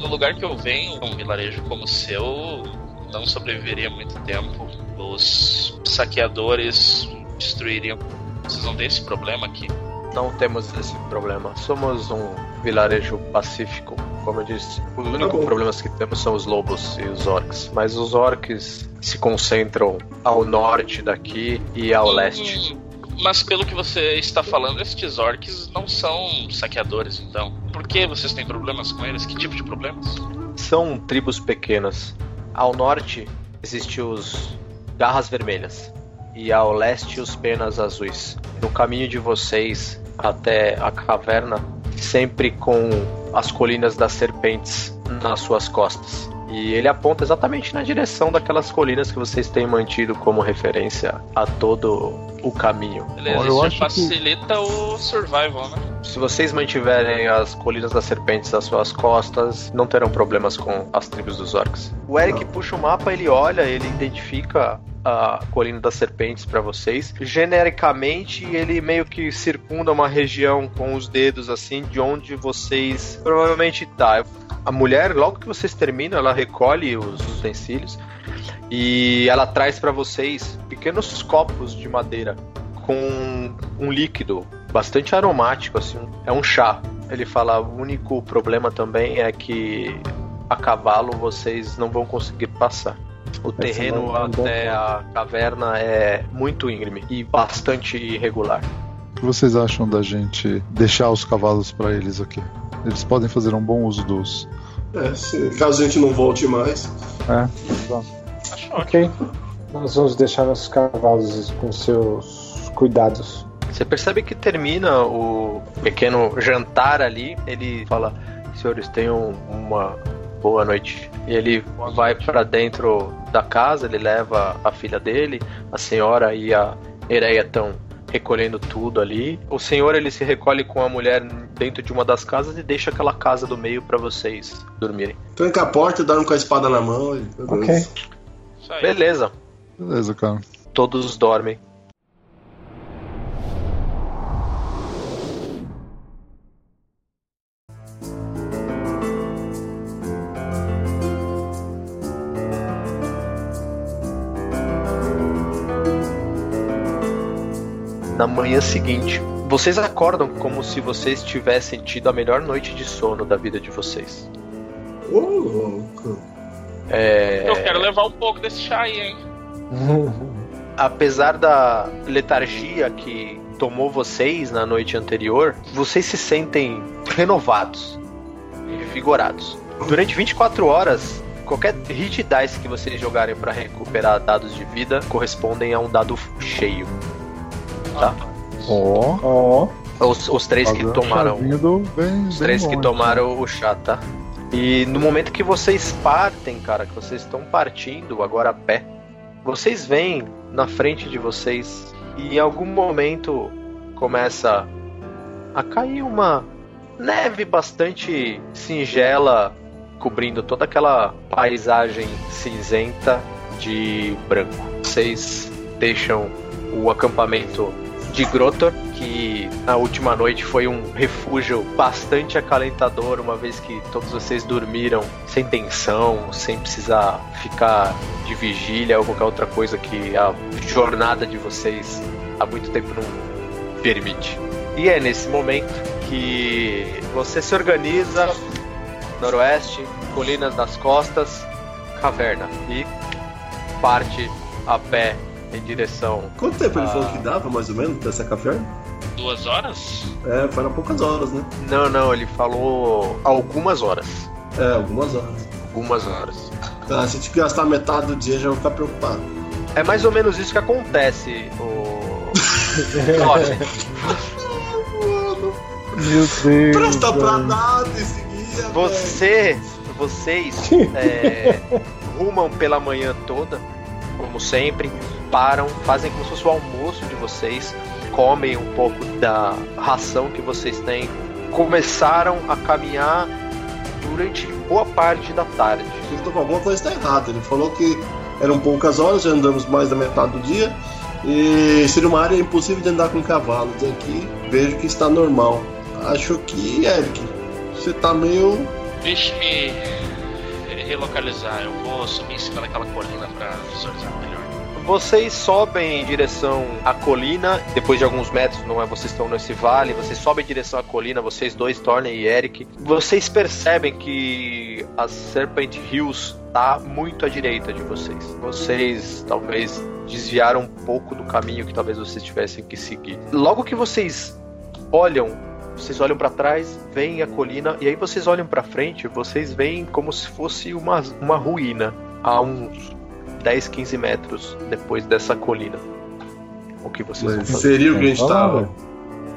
No lugar que eu venho, um vilarejo como o seu não sobreviveria muito tempo. Os saqueadores destruiriam. Vocês não têm esse problema aqui. Não temos esse problema. Somos um vilarejo pacífico, como eu disse. Os únicos bom. problemas que temos são os lobos e os orcs. Mas os orcs se concentram ao norte daqui e ao leste. Hum, Mas pelo que você está falando, estes orcs não são saqueadores, então. Por que vocês têm problemas com eles? Que tipo de problemas? São tribos pequenas. Ao norte existem os garras vermelhas e ao leste os penas azuis. No caminho de vocês até a caverna, sempre com as colinas das serpentes nas suas costas. E ele aponta exatamente na direção daquelas colinas que vocês têm mantido como referência a todo o caminho. Beleza, eu isso acho que- facilita o survival, né? Se vocês mantiverem as colinas das serpentes às suas costas, não terão problemas com as tribos dos orcs. O Eric puxa o mapa, ele olha, ele identifica a colina das serpentes para vocês. Genericamente, ele meio que circunda uma região com os dedos assim, de onde vocês provavelmente tá. A mulher, logo que vocês terminam, ela recolhe os utensílios e ela traz para vocês pequenos copos de madeira com um líquido bastante aromático, assim. É um chá. Ele fala: o único problema também é que a cavalo vocês não vão conseguir passar. O Esse terreno é até a caverna é muito íngreme e bastante irregular. O que vocês acham da gente deixar os cavalos para eles aqui? Eles podem fazer um bom uso dos. É, se, caso a gente não volte mais. Acho ótimo. Ok. Nós vamos deixar nossos cavalos com seus cuidados. Você percebe que termina o pequeno jantar ali. Ele fala: Senhores, tenham uma boa noite. E ele vai para dentro da casa. Ele leva a filha dele, a senhora e a Ereia estão recolhendo tudo ali. O senhor ele se recolhe com a mulher dentro de uma das casas e deixa aquela casa do meio para vocês dormirem. Tranca a porta, dorme com a espada na mão. E... Ok. Beleza, Beleza, cara. todos dormem. Na manhã seguinte. Vocês acordam como se vocês tivessem tido a melhor noite de sono da vida de vocês. Ô, louco. É... Eu quero levar um pouco desse chá aí, hein? apesar da letargia que tomou vocês na noite anterior, vocês se sentem renovados, revigorados. Durante 24 horas, qualquer hit dice que vocês jogarem para recuperar dados de vida correspondem a um dado cheio. Tá? Ó, Ó, Os, os três que tomaram. bem, Os bem três que longe. tomaram o chá, tá? E no momento que vocês partem, cara, que vocês estão partindo agora a pé, vocês veem na frente de vocês e em algum momento começa a cair uma neve bastante singela cobrindo toda aquela paisagem cinzenta de branco. Vocês deixam o acampamento de Grotor, que na última noite foi um refúgio bastante acalentador, uma vez que todos vocês dormiram sem tensão, sem precisar ficar de vigília ou qualquer outra coisa que a jornada de vocês há muito tempo não permite. E é nesse momento que você se organiza noroeste, colinas nas costas, caverna e parte a pé em direção Quanto tempo ele Ah. falou que dava, mais ou menos, dessa caverna? Duas horas? É, foram poucas horas, né? Não, não, ele falou algumas horas. É, algumas horas. Algumas horas. Tá, se a gente gastar metade do dia, já vou ficar preocupado. É mais ou menos isso que acontece, o. Meu Deus. Presta pra nada esse guia, velho. você, vocês é, rumam pela manhã toda, como sempre, param, fazem como se fosse o almoço de vocês, comem um pouco da ração que vocês têm, começaram a caminhar durante boa parte da tarde. Então, alguma coisa está errada. Ele falou que eram poucas horas, já andamos mais da metade do dia. E seria uma área impossível de andar com cavalos. Aqui vejo que está normal. Acho que, Eric, você tá meio. Deixe-me relocalizar. Eu vou subir em cima daquela colina pra visualizar. Vocês sobem em direção à colina, depois de alguns metros, não é? Vocês estão nesse vale, vocês sobem em direção à colina, vocês dois, Thorne e Eric. Vocês percebem que a Serpent Hills tá muito à direita de vocês. Vocês talvez desviaram um pouco do caminho que talvez vocês tivessem que seguir. Logo que vocês olham, vocês olham para trás, veem a colina e aí vocês olham para frente, vocês veem como se fosse uma, uma ruína a uns 10, 15 metros depois dessa colina. O que vocês vão Mas fazer? seria o que a gente tava. velho.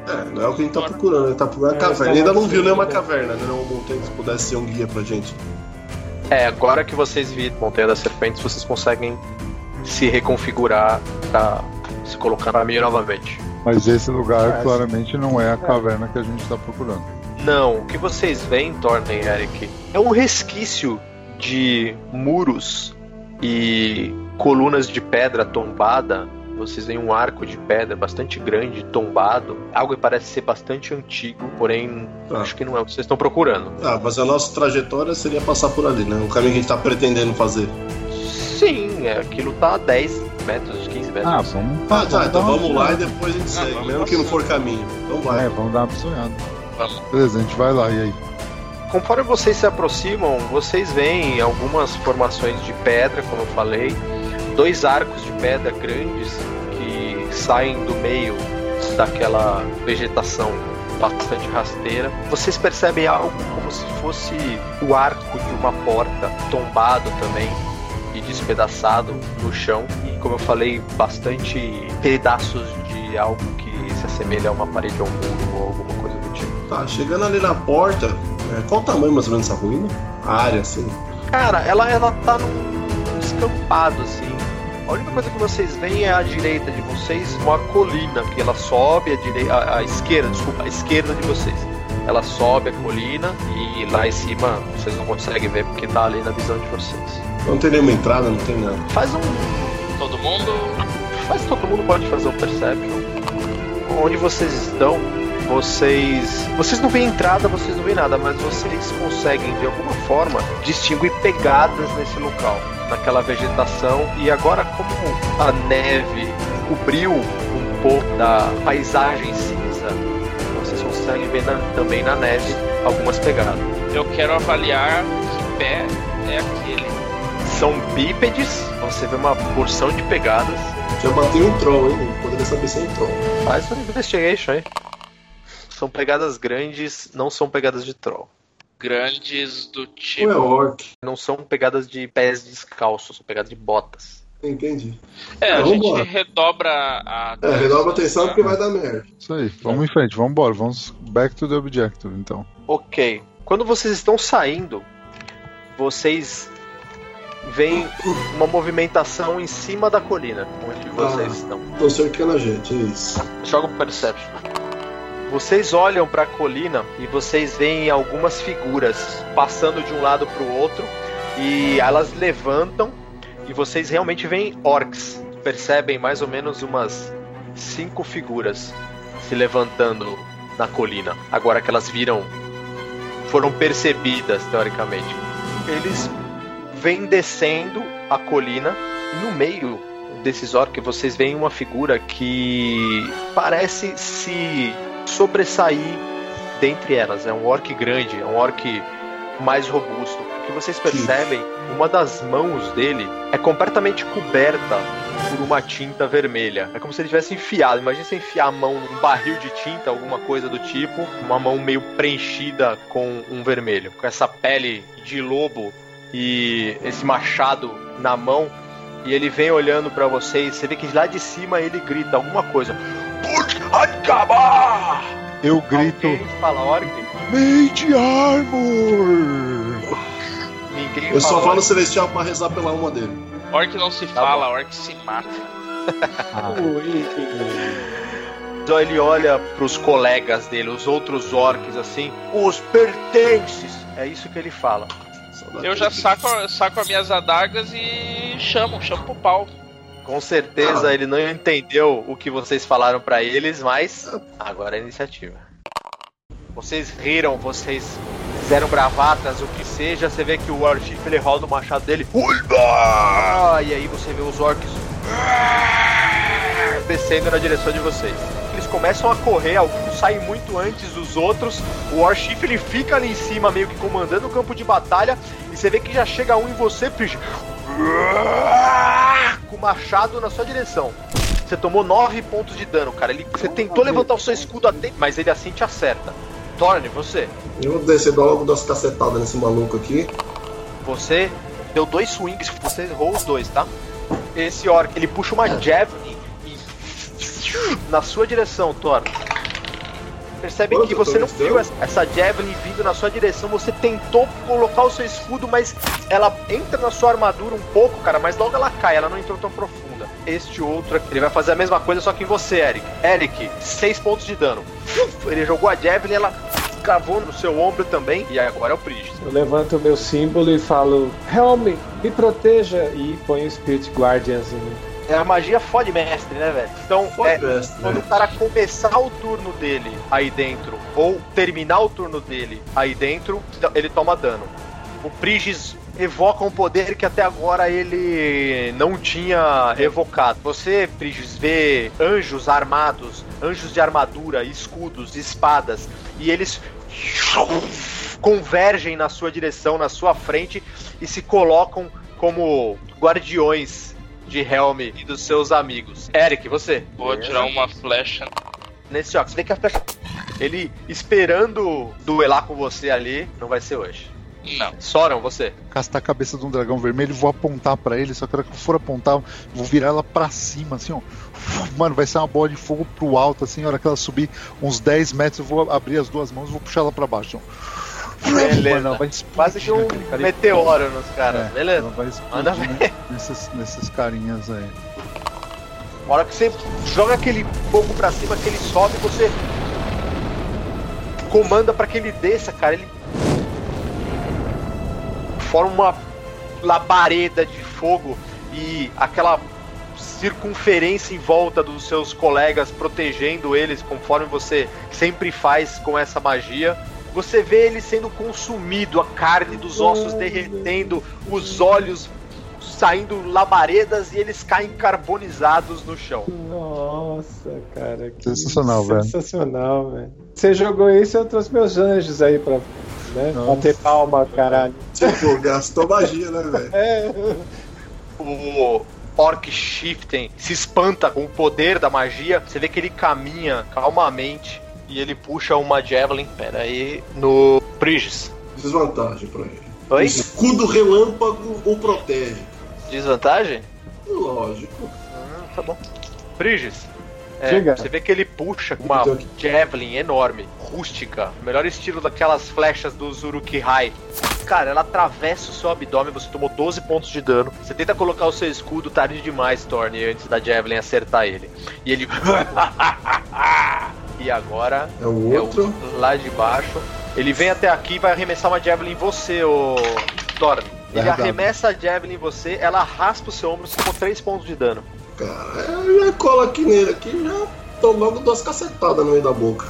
É, não é o que a gente tá procurando. A gente tá procurando a É, caverna. Ele ainda não viu nenhuma né? caverna, né? Não montei que pudesse ser um guia pra gente. É, agora que vocês viram Montanha das Serpentes, vocês conseguem se reconfigurar pra se colocar na minha novamente. Mas esse lugar É, claramente não é a caverna que a gente tá procurando. Não, o que vocês veem, Thornton e Eric, é um resquício de muros e colunas de pedra tombada. Vocês veem um arco de pedra bastante grande, tombado. Algo que parece ser bastante antigo, porém Tá. acho que não é o que vocês estão procurando. Ah, mas a nossa trajetória seria passar por ali, né? O caminho que a gente tá pretendendo fazer. Sim, é, aquilo tá a 10 metros, 15 metros. Ah, vamos. Ah, tá, então vamos lá e depois a gente Ah, segue, mesmo que não for caminho. Então vai. É, vamos dar uma sonhada. Vamos. Beleza, a gente vai lá, e aí? Conforme vocês se aproximam, vocês veem algumas formações de pedra, como eu falei, dois arcos de pedra grandes que saem do meio daquela vegetação bastante rasteira. Vocês percebem algo como se fosse o arco de uma porta tombado também e despedaçado no chão e como eu falei, bastante pedaços de algo que se assemelha a uma parede ou um muro ou alguma coisa do tipo. Tá, chegando ali na porta, é, qual o tamanho mais ou menos dessa ruína? A área, assim. Cara, ela, ela tá num descampado, assim. A única coisa que vocês veem é à direita de vocês uma colina, que ela sobe à direita. À, à esquerda, desculpa, à esquerda de vocês. Ela sobe a colina e lá em cima vocês não conseguem ver porque tá ali na visão de vocês. Não tem nenhuma entrada, não tem nada. Faz um. Todo mundo. Faz todo mundo pode fazer um perception. Onde vocês estão, vocês. Vocês não veem entrada, vocês não veem nada, mas vocês conseguem de alguma forma distinguir pegadas nesse local. naquela vegetação e agora como a neve cobriu um pouco da paisagem cinza, vocês conseguem ver na- também na neve algumas pegadas. Eu quero avaliar que pé é aquele. São bípedes, você vê uma porção de pegadas. Já bateu um troll, hein? Poderia saber se é um troll. Faz uma investigation aí. São pegadas grandes, não são pegadas de troll. Grandes do Ou tipo. é orc? Não são pegadas de pés descalços, são pegadas de botas. Entendi. É, a Então, gente vambora. redobra a. É, redobra a atenção porque vai dar merda. Isso aí, vamos em frente, vamos embora, vamos back to the objective então. Ok. Quando vocês estão saindo, vocês veem uma movimentação em cima da colina onde vocês Ah. estão. Tô cercando a gente, é isso. Joga um Perception. Vocês olham para a colina e vocês veem algumas figuras passando de um lado para o outro e elas levantam e vocês realmente veem orcs. Percebem mais ou menos umas cinco figuras se levantando na colina. Agora que elas viram, foram percebidas teoricamente. Eles vêm descendo a colina e no meio desses orcs vocês veem uma figura que parece se sobressair dentre elas. É um orc grande, é um orc mais robusto. O que vocês percebem, uma das mãos dele é completamente coberta por uma tinta vermelha. É como se ele tivesse enfiado. Imagina você enfiar a mão num barril de tinta, alguma coisa do tipo, uma mão meio preenchida com um vermelho, com essa pele de lobo e esse machado na mão. E ele vem olhando pra vocês. Você vê que lá de cima ele grita alguma coisa. Acabar! Eu grito, Alguém fala orc? Made Armor! Ninguém Eu só fala falo orc. celestial pra rezar pela alma dele. Orc não se Tá fala, orc se mata. Então ele olha pros colegas dele, os outros orcs, assim. Os pertences! É isso que ele fala. Eu já saco, saco as minhas adagas e chamo, chamo pro pau. Com certeza ele não entendeu o que vocês falaram pra eles, mas agora é a iniciativa. Vocês riram, vocês fizeram bravatas, o que seja. Você vê que o Warchief ele roda o machado dele. E aí você vê os orcs descendo na direção de vocês. Eles começam a correr, alguns saem muito antes dos outros. O Warchief ele fica ali em cima, meio que comandando o campo de batalha. E você vê que já chega um em você, Frigio com o machado na sua direção. Você tomou 9 pontos de dano, cara. Ele, você tentou levantar o seu escudo a tempo, mas ele assim te acerta. Thorne, você. Eu vou descer logo das cacetadas nesse maluco aqui. Você deu dois swings, você errou os dois, tá? Esse orc, ele puxa uma javelin e na sua direção, Thor. Percebe Quanto que você não viu essa, essa javelin vindo na sua direção, você tentou colocar o seu escudo, mas ela entra na sua armadura um pouco, cara, mas logo ela cai, ela não entrou tão profunda. Este outro aqui, ele vai fazer a mesma coisa, só que em você, Eric. Eric, 6 pontos de dano. Ele jogou a javelin, ela cavou no seu ombro também, e agora é o Prigis. Eu levanto o meu símbolo e falo: Helm, me proteja! E ponho o Spirit Guardians em mim. É a magia fode mestre, né, velho? Então, é, mestre, quando né? o cara começar o turno dele aí dentro, ou terminar o turno dele aí dentro, ele toma dano. O Prigis evoca um poder que até agora ele não tinha evocado. Você, Prigis, vê anjos armados, anjos de armadura, escudos, espadas, e eles convergem na sua direção, na sua frente, e se colocam como guardiões de Helm e dos seus amigos. Eric, você. Vou tirar uma flecha. Nesse ó, você vê que a flecha. Ele esperando duelar com você ali, não vai ser hoje. Não. Soram, você. Castar a cabeça de um dragão vermelho e vou apontar pra ele, só que a hora que eu for apontar, vou virar ela pra cima, assim, ó. Mano, vai ser uma bola de fogo pro alto, assim, a hora que ela subir uns 10 metros, eu vou abrir as duas mãos e vou puxar ela pra baixo. ó. Beleza. Mano, vai explodir Quase que um cara. meteoro nos caras, É, beleza? Ela vai Manda explodir né, nesses, nesses carinhas aí. A hora que você joga aquele fogo pra cima, que ele sobe, você comanda pra que ele desça, cara. Ele forma uma labareda de fogo e aquela circunferência em volta dos seus colegas, protegendo eles, conforme você sempre faz com essa magia. Você vê ele sendo consumido, a carne dos ossos derretendo, os olhos saindo labaredas e eles caem carbonizados no chão. Nossa, cara. Que Sensacional, velho. Sensacional, velho. Você jogou isso, eu trouxe meus anjos aí pra né, Nossa. bater palma, caralho. Tipo, gastou magia, né, velho? É. o Orc Shiften se espanta com o poder da magia. Você vê que ele caminha calmamente e ele puxa uma Javelin. Pera aí. No Prigis. Desvantagem pra ele. O Oi? escudo relâmpago o protege. Desvantagem? Lógico. Ah, tá bom. Prigis. É, você vê que ele puxa com uma Então. Javelin enorme, rústica, melhor estilo daquelas flechas do Uruk-hai. Cara, ela atravessa o seu abdômen, você tomou 12 pontos de dano. Você tenta colocar o seu escudo tarde demais, Thorne, antes da Javelin acertar ele. E ele. e agora É o é outro. o lá de baixo. Ele vem até aqui e vai arremessar uma Javelin em você, ô Thorne. Ele Verdade. arremessa a Javelin em você, ela raspa o seu ombro, tomou 3 pontos de dano. Cara, eu já colo aqui nele aqui já tô logo duas cacetadas no meio da boca.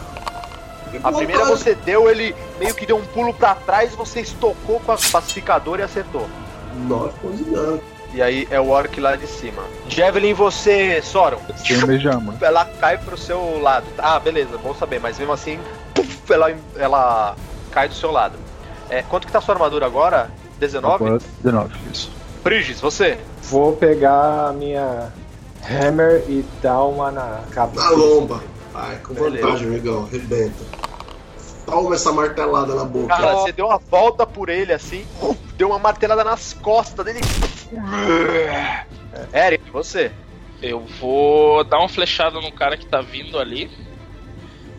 A primeira você deu, ele meio que deu um pulo pra trás, você estocou com a pacificadora e acertou. 9 pontos de dano. E aí é o orc lá de cima. Javelin você, Soron. De arma. Ela cai pro seu lado. Ah, beleza, bom saber, mas mesmo assim, puf, ela, ela cai do seu lado. É, quanto que tá sua armadura agora? 19? Agora, 19, isso. Prigis, você? Vou pegar a minha hammer e dar uma na cabeça. Na lomba. Ai, com Beleza. vantagem, amigão. Rebenta. Toma essa martelada na boca. Cara, você deu uma volta por ele assim, deu uma martelada nas costas dele. Eric, você? Eu vou dar uma flechada no cara que tá vindo ali.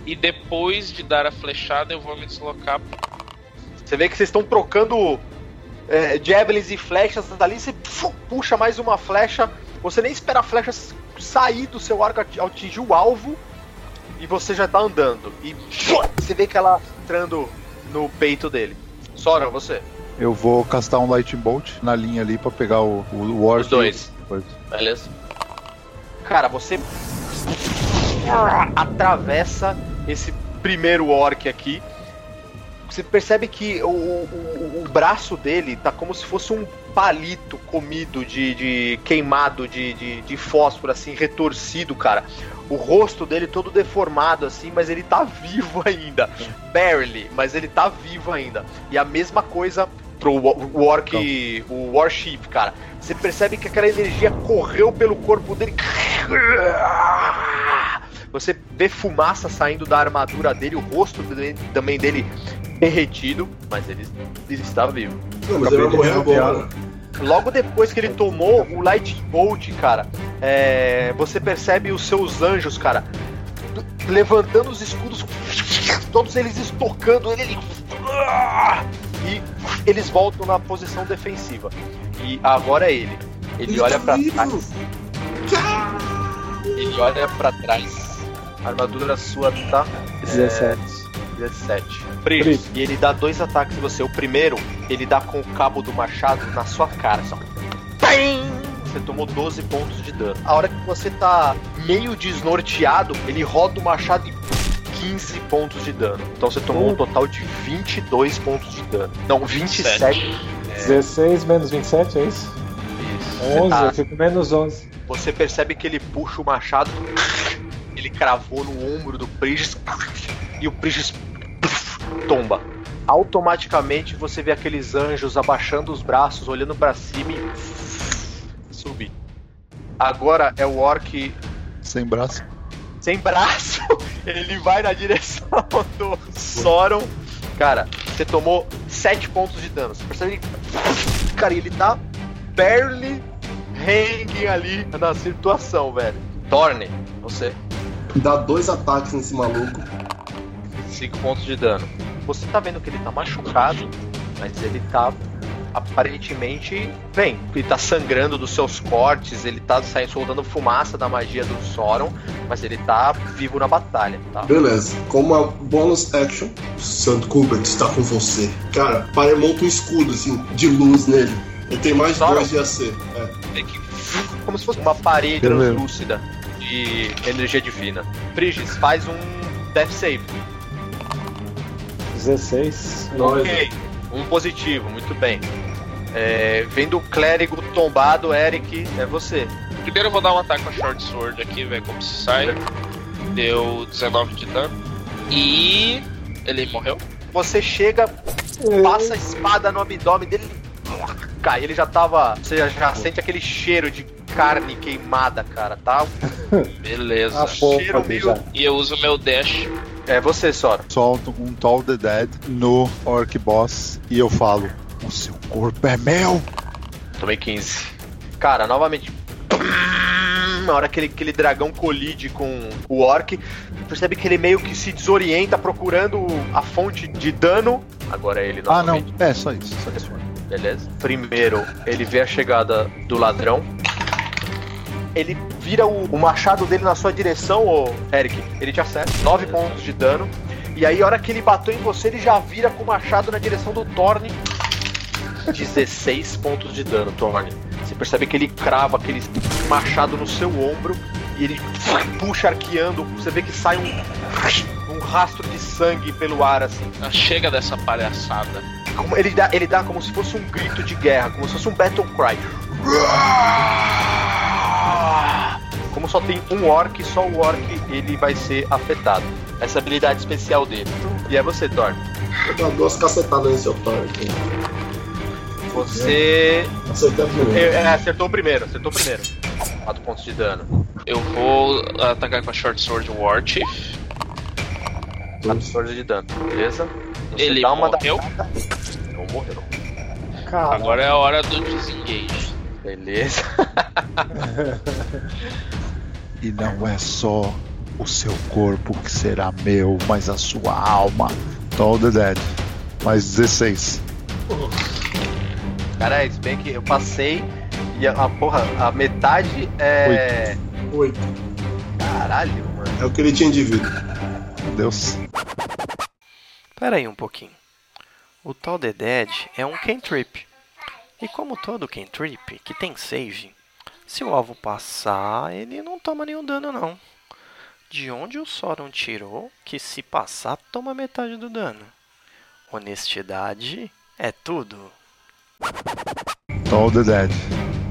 E depois de dar a flechada, eu vou me deslocar. Você vê que vocês estão trocando é, javelins e flechas ali, você puxa mais uma flecha, você nem espera a flecha sair do seu arco, ati- atingir o alvo, e você já tá andando. E você vê que ela entrando no peito dele. Sora, você. Eu vou castar um Lightning Bolt na linha ali pra pegar o, o, o Orc. Os dois. Beleza? Cara, você atravessa esse primeiro orc aqui. Você percebe que o, o, o braço dele tá como se fosse um palito comido de, de queimado de, de, de fósforo, assim, retorcido, cara. O rosto dele todo deformado, assim, mas ele tá vivo ainda. Barely, mas ele tá vivo ainda. E a mesma coisa pro wa- o orc, o warship, cara. Você percebe que aquela energia correu pelo corpo dele. Você vê fumaça saindo da armadura dele, o rosto dele- também dele derretido, mas ele, ele está vivo. Não, mas ele vai morrer agora. Logo depois que ele tomou o Lightning Bolt, cara, é, você percebe os seus anjos, cara, levantando os escudos, todos eles estocando ele, ele- e eles voltam na posição defensiva. E agora é ele. Ele, olha tá pra vivo. trás. Ele olha pra trás. A armadura sua tá 17. 17. Frio. E ele dá dois ataques em você. O primeiro, ele dá com o cabo do machado na sua cara. Só. Você tomou 12 pontos de dano. A hora que você tá meio desnorteado, ele roda o machado e 15 pontos de dano. Então você tomou um total de 22 pontos de dano. Não, 27. 16 menos 27, é isso? Isso. 11, Você, tá- eu fico menos 11. você percebe que ele puxa o machado, ele cravou no ombro do Prigis e o Prigis tomba. Automaticamente você vê aqueles anjos abaixando os braços, olhando pra cima e subir. Agora é o orc Sem braço. sem braço. Ele vai na direção do Soron. Cara, você tomou 7 pontos de dano. Você percebe que. Cara, ele tá barely hanging ali na situação, velho. Torne, você. Dá dois ataques nesse maluco. 5 pontos de dano. Você tá vendo que ele tá machucado, mas ele tá aparentemente bem. Ele tá sangrando dos seus cortes, ele tá saindo soltando fumaça da magia do Soron, mas ele tá vivo na batalha, tá? Beleza. Como uma bonus action, Santo Kubert está com você. Cara, para monta um escudo assim, de luz nele. Ele tem mais dois de AC. É. Meio que como se fosse uma parede Beleza. translúcida de energia divina. Frigis, faz um death save. 16. Nós. Ok. Um positivo, muito bem. É, vendo o clérigo tombado, Eric, é você. Primeiro eu vou dar um ataque com a Short Sword aqui, ver como se sai. Deu 19 de dano. E. Ele morreu? Você chega, passa a espada no abdômen dele, cai. Ele já tava. Você já, já sente aquele cheiro de carne queimada, cara, tá? Beleza. Cheiro meio- já. E eu uso meu dash. É você, Sora. Solto um Tall the Dead no Orc Boss e eu falo: O seu corpo é meu! Tomei 15. Cara, novamente. Na hora que ele- aquele dragão colide com o orc, percebe que ele meio que se desorienta procurando a fonte de dano. Agora é ele Ah, não, novamente. é só isso. Só isso. Beleza. Primeiro, ele vê a chegada do ladrão. Ele vira o, o machado dele na sua direção, ô Eric. Ele te acerta. 9 pontos de dano. E aí, a hora que ele bateu em você, ele já vira com o machado na direção do Thorne. 16 pontos de dano, Thorne. Você percebe que ele crava aquele machado no seu ombro e ele puxa arqueando. Você vê que sai um, um rastro de sangue pelo ar, assim. Ah, Chega dessa palhaçada. Ele, dá, ele dá como se fosse um grito de guerra, como se fosse um battle cry. Como só tem um orc, só o orc ele vai ser afetado. Essa habilidade especial dele. E é você, Thor. Eu dou duas cacetadas nesse otário. Você Acertei a primeira. é, é, acertou o primeiro, acertou o primeiro. 4 pontos de dano. Eu vou atacar com a Short Sword War Chief. 14 de dano, beleza? Você Ele dá uma da- morreu. Não morreu. Cara, Agora é a hora do desengage. Beleza. E não é só o seu corpo que será meu, mas a sua alma. Tall the Dead. Mais 16. Cara, se bem que eu passei e a, a porra, a metade é. Oito. Caralho, mano. É o que ele tinha de vida. Deus. Pera aí um pouquinho. O tal The Dead é um cantrip. E como todo cantrip que tem save, se o alvo passar, ele não toma nenhum dano não. De onde o Sauron tirou que se passar toma metade do dano? Honestidade é tudo. Tall the Dead.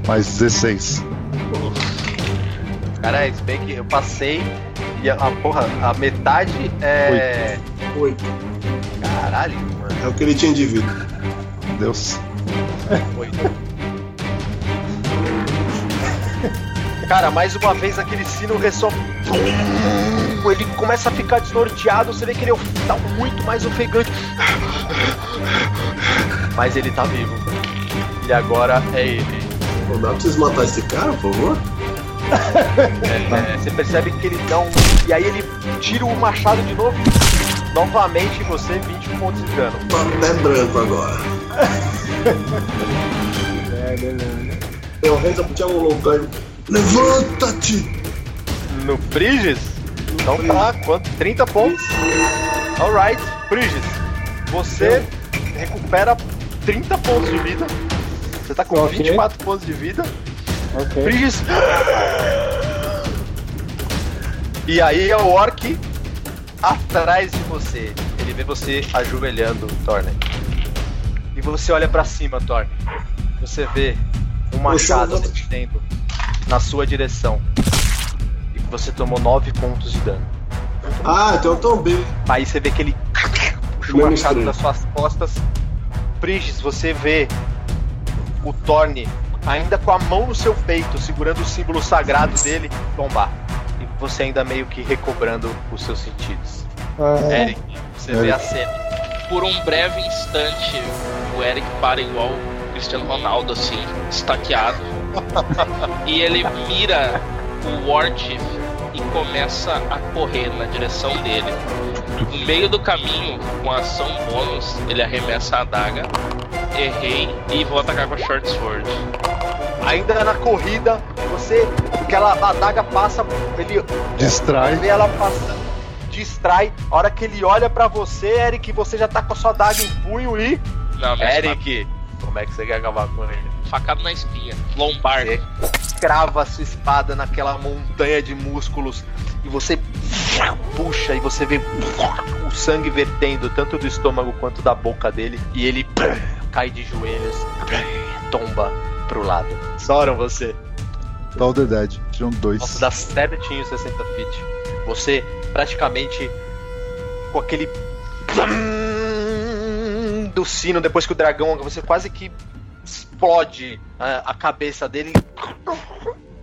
Mais 16. Cara, se bem que eu passei e a, a porra, a metade é. Oito. Caralho, mano. É o que ele tinha de vida. Deus. Oito. Cara, mais uma vez aquele sino ressoa. Ele começa a ficar desnorteado, você vê que ele tá muito mais ofegante. Mas ele tá vivo. E agora é ele. Pô, dá pra vocês matar esse cara, por favor? É, você percebe que ele dá um. E aí ele tira o machado de novo. Novamente em você, 20 pontos de dano. Tá até branco agora. é, beleza. Eu reza pro Thiago Longo. Levanta-te! No Briges? Então tá, quanto? 30 pontos. Alright, Briges. Você recupera 30 pontos de vida. Você tá com Ok. 24 pontos de vida. Ok. Briges. E aí é o Orc atrás de você. Ele vê você ajoelhando, Thorne. E você olha pra cima, Thorne. Você vê um machado descendo na sua direção. E você tomou 9 pontos de dano. Ah, então eu tô bem. Aí você vê que ele puxa o machado três. das suas costas. Briges, você vê o Thorne ainda com a mão no seu peito, segurando o símbolo sagrado dele, tombar. E você ainda meio que recobrando os seus sentidos. Ah, Eric, você vê a cena. Por um breve instante, o Eric para igual o Cristiano Ronaldo, assim, estaqueado. e ele mira o War Chief e começa a correr na direção dele. No meio do caminho, com a ação bônus, ele arremessa a adaga. Errei e vou atacar com a Short Sword. Ainda na corrida, você. Aquela adaga passa, ele Distrai. vê ela passando, distrai. A hora que ele olha pra você, Eric, você já tá com a sua adaga em punho e. Não, mas Eric, como é que você quer acabar com ele? facado na espinha. Lombar. Você crava a sua espada naquela montanha de músculos e você puxa e você vê o sangue vertendo tanto do estômago quanto da boca dele e ele cai de joelhos. tomba pro lado. Soram você. Toll the Dead. Tiram dois. Nossa, dá certinho 60 feet. Você praticamente com aquele do sino depois que o dragão, você quase que explode a, a cabeça dele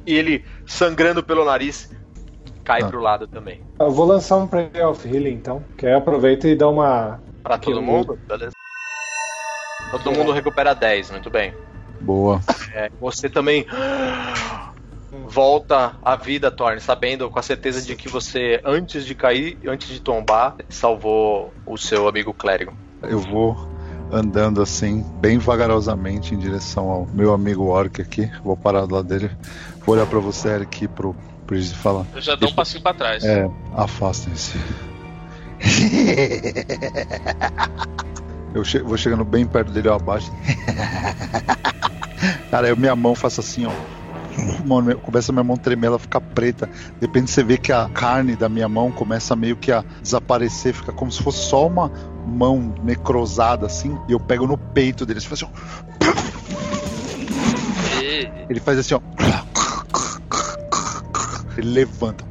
e ele sangrando pelo nariz cai Ah. pro lado também. Eu vou lançar um Prayer of Healing então, que aí aproveita e dá uma. Pra todo mundo, beleza? Todo mundo recupera 10, muito bem. Boa. É, você também volta à vida, Thorne, sabendo com a certeza de que você, antes de cair, antes de tombar, salvou o seu amigo clérigo. Eu vou andando assim, bem vagarosamente em direção ao meu amigo Orc aqui. Vou parar do lado dele. Vou olhar pra você, Eric, e pro Pris e falar. Eu já dou um passinho pra trás. É, afastem-se. Eu che- vou chegando bem perto dele, eu abaixo. Cara, eu minha mão faço assim, ó. Mano, começa a minha mão tremer, ela fica preta. De repente você vê que a carne da minha mão começa meio que a desaparecer, fica como se fosse só uma mão necrosada assim. E eu pego no peito dele, assim, assim, Ele faz assim, ó. Ele levanta.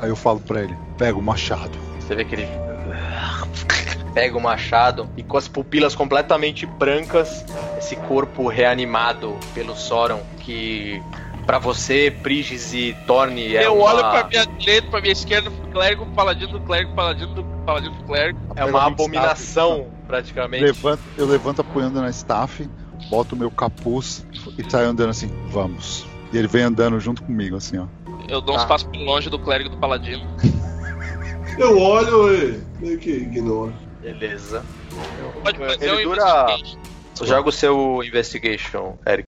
Aí eu falo pra ele: pega o machado. Você vê que ele pega o machado e com as pupilas completamente brancas, esse corpo reanimado pelo Soron, que pra você, Prigis e Thorne é eu uma, olho pra minha direita, pra minha esquerda, pro clérigo, paladino do clérigo, paladino do paladino do clérigo. é uma abominação, praticamente. Levanto, eu levanto apoiando na staff, boto o meu capuz e saio andando assim: vamos. E ele vem andando junto comigo, assim, ó. Eu dou uns Tá. passos longe do clérigo do paladino. Eu olho e meio que ignoro. Beleza. Pode fazer Ele um dura-. Joga o seu investigation, Eric.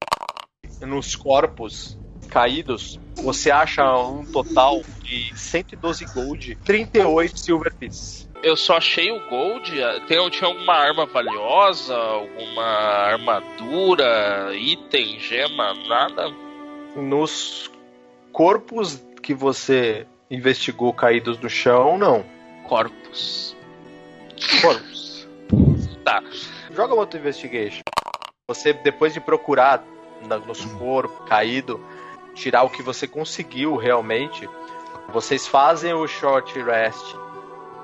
Nos corpos caídos, você acha um total de 112 gold, 38 silver pieces. Eu só achei o gold. Tem, tinha alguma arma valiosa, alguma armadura, item, gema, nada? Nos corpos que você investigou caídos no chão, não. Corpus. Corpos. Tá. Joga outro investigation. Você, depois de procurar nos corpos caído, tirar o que você conseguiu realmente, vocês fazem o short rest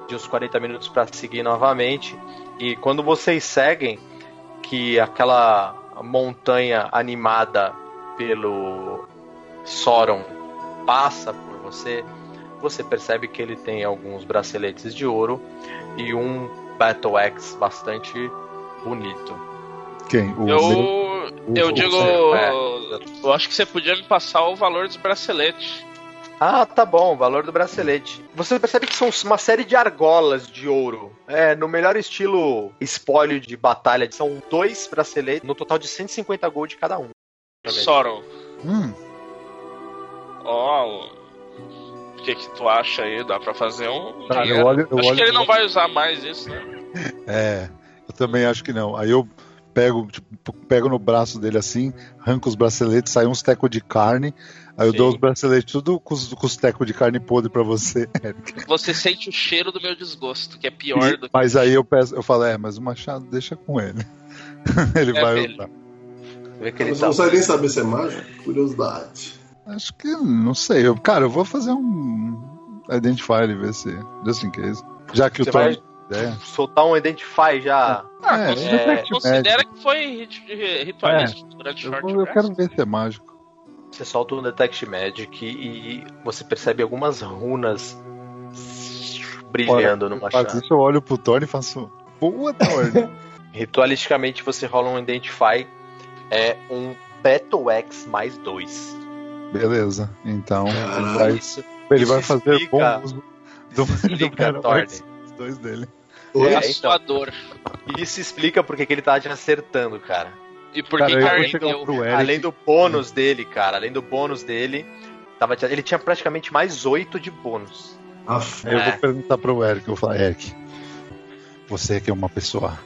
de uns 40 minutos para seguir novamente. E quando vocês seguem, que aquela montanha animada pelo Sauron passa por você, você percebe que ele tem alguns braceletes de ouro e um Battle Axe bastante bonito. Quem? O Eu, o- eu o- digo. é. Eu acho que você podia me passar o valor dos braceletes. Ah, tá bom, o valor do bracelete. Você percebe que são uma série de argolas de ouro. É, no melhor estilo espólio de batalha. São dois braceletes, no total de 150 gold cada um. Soron, Hum, ó. O que que tu acha aí? Dá pra fazer um. Dinheiro? eu olho- eu acho olho- que ele não vai usar mais isso, né? é, eu também acho que não. Aí eu pego, tipo, pego no braço dele assim, arranco os braceletes, sai uns tecos de carne. Aí eu Sim. dou os braceletes tudo com os, com os tecos de carne podre pra você, Eric. Você sente o cheiro do meu desgosto, que é pior do que. Mas aí eu peço, eu falo, é, mas o machado deixa com ele. ele É vai usar. Ele tá. não consegue nem saber se é mágico? Curiosidade. Acho que não sei. Eu, cara, eu vou fazer um Identify e ver se. Just in case. Já que Você o Thor. vai É, soltar um Identify já. Ah, é, considera, Detect considera que foi rit- ritualístico durante o Eu, short eu quero ver se é mágico. Você solta um Detect Magic e você percebe algumas runas brilhando no Eu faço machado. isso, eu olho pro Thor e faço. Boa, Thor. Ritualisticamente você rola um Identify. É um Battle X mais dois. Beleza. Então, ele Caralho. vai, Isso, ele isso vai fazer bom uso do, do Thorne. os dois dele. É, a então. sua dor. Isso explica porque que ele tá te acertando, cara. E por Cara, que eu vou Karen chegar deu? pro Eric. Além do bônus dele, cara. Além do bônus dele. Tava, te- ele tinha praticamente mais oito de bônus. Aff. Aí eu É. vou perguntar pro Eric, eu vou falar, Eric, você que é uma pessoa.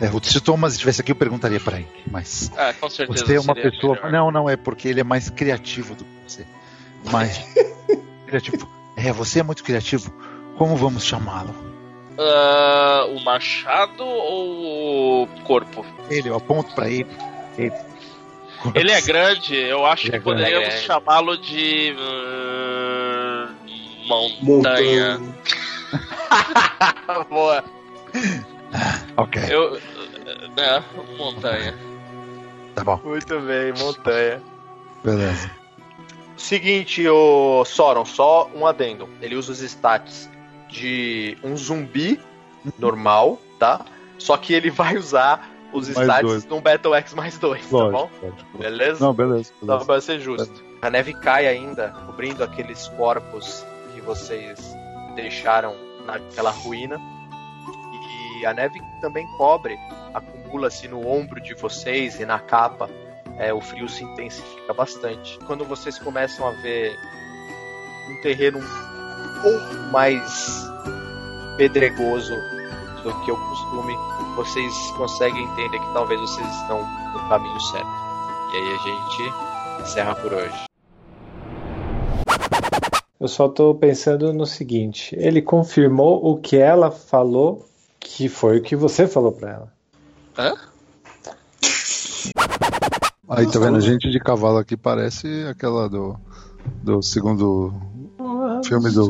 É, se o Thomas estivesse aqui, eu perguntaria pra ele, mas Ah, com certeza. você é uma pessoa. melhor. Não, não, é porque ele é mais criativo do que você. Mais criativo. É, você é muito criativo. Como vamos chamá-lo? Ah, o machado ou o corpo? Ele, eu aponto pra ele. Ele é grande, eu acho Ele que é grande. poderíamos É. chamá-lo de. hum, montanha. Montanha. Boa. Ok, Eu. É, montanha. tá bom. Muito bem, montanha. Beleza. Seguinte, o Soron, só um adendo. Ele usa os stats de um zumbi normal, tá? Só que ele vai usar os Mais stats dois. num Battle X mais dois, tá bom? Lógico. Beleza? Não, beleza. Só beleza. pra ser justo. A neve cai ainda, cobrindo aqueles corpos que vocês deixaram naquela ruína. E a neve também cobre, acumula-se no ombro de vocês e na capa. É, o frio se intensifica bastante. Quando vocês começam a ver um terreno pouco mais pedregoso do que o costume, vocês conseguem entender que talvez vocês estão no caminho certo. E aí a gente encerra por hoje. Eu só tô pensando no seguinte: ele confirmou o que ela falou, que foi o que você falou pra ela. Aí, tá vendo? A gente de cavalo aqui parece aquela do, do segundo filme do.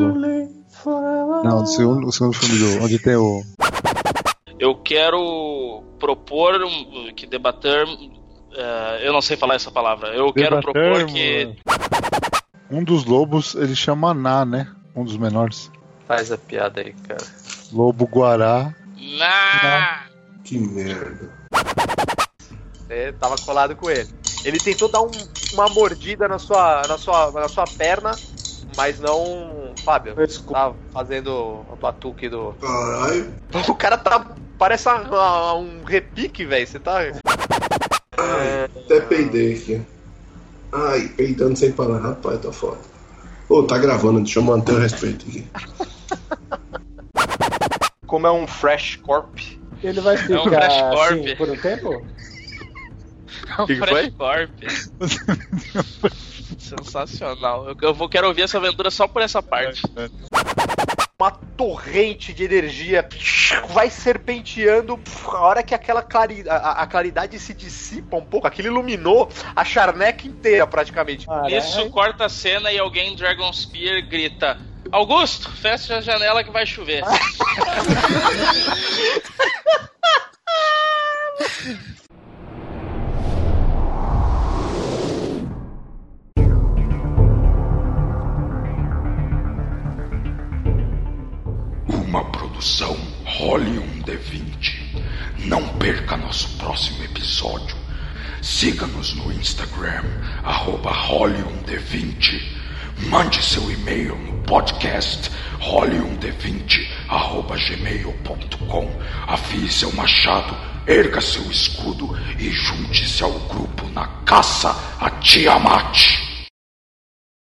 Não, do segundo, o segundo filme do. Onde tem o. Eu quero propor um- que debater. eh, eu não sei falar essa palavra. Eu quero propor que. Um dos lobos, ele chama Ná, né? Um dos menores. Faz a piada aí, cara. Lobo Guará. Na... Que merda. Você tava colado com ele. Ele tentou dar um- uma mordida na sua, na, sua, na sua perna, mas não. Fábio, Desculpa. tá fazendo o batuque do. Caralho. O cara tá. Parece uma- um repique, velho. Você tá. Até peidei aqui. Ai, peidando sem parar. Rapaz, tá foda. Ô, tá gravando, deixa eu manter o respeito aqui. Como é um fresh corp. Ele vai um ficar Flash Corp. assim por um tempo? Um Que que Fresh Corp. Sensacional. Eu, eu vou, quero ouvir essa aventura só por essa parte. Uma torrente de energia vai serpenteando. A hora que aquela clari, a, a claridade se dissipa um pouco, aquilo iluminou a charneca inteira praticamente. Isso corta a cena e alguém Dragon Spear grita: Augusto, fecha a janela que vai chover. Uma produção Role um D20. Não perca nosso próximo episódio. Siga-nos no Instagram, arroba Role um D20. Mande seu e-mail no podcast role1d20 arroba gmail.com. Afie seu machado, erga seu escudo e junte-se ao grupo na caça a Tiamat.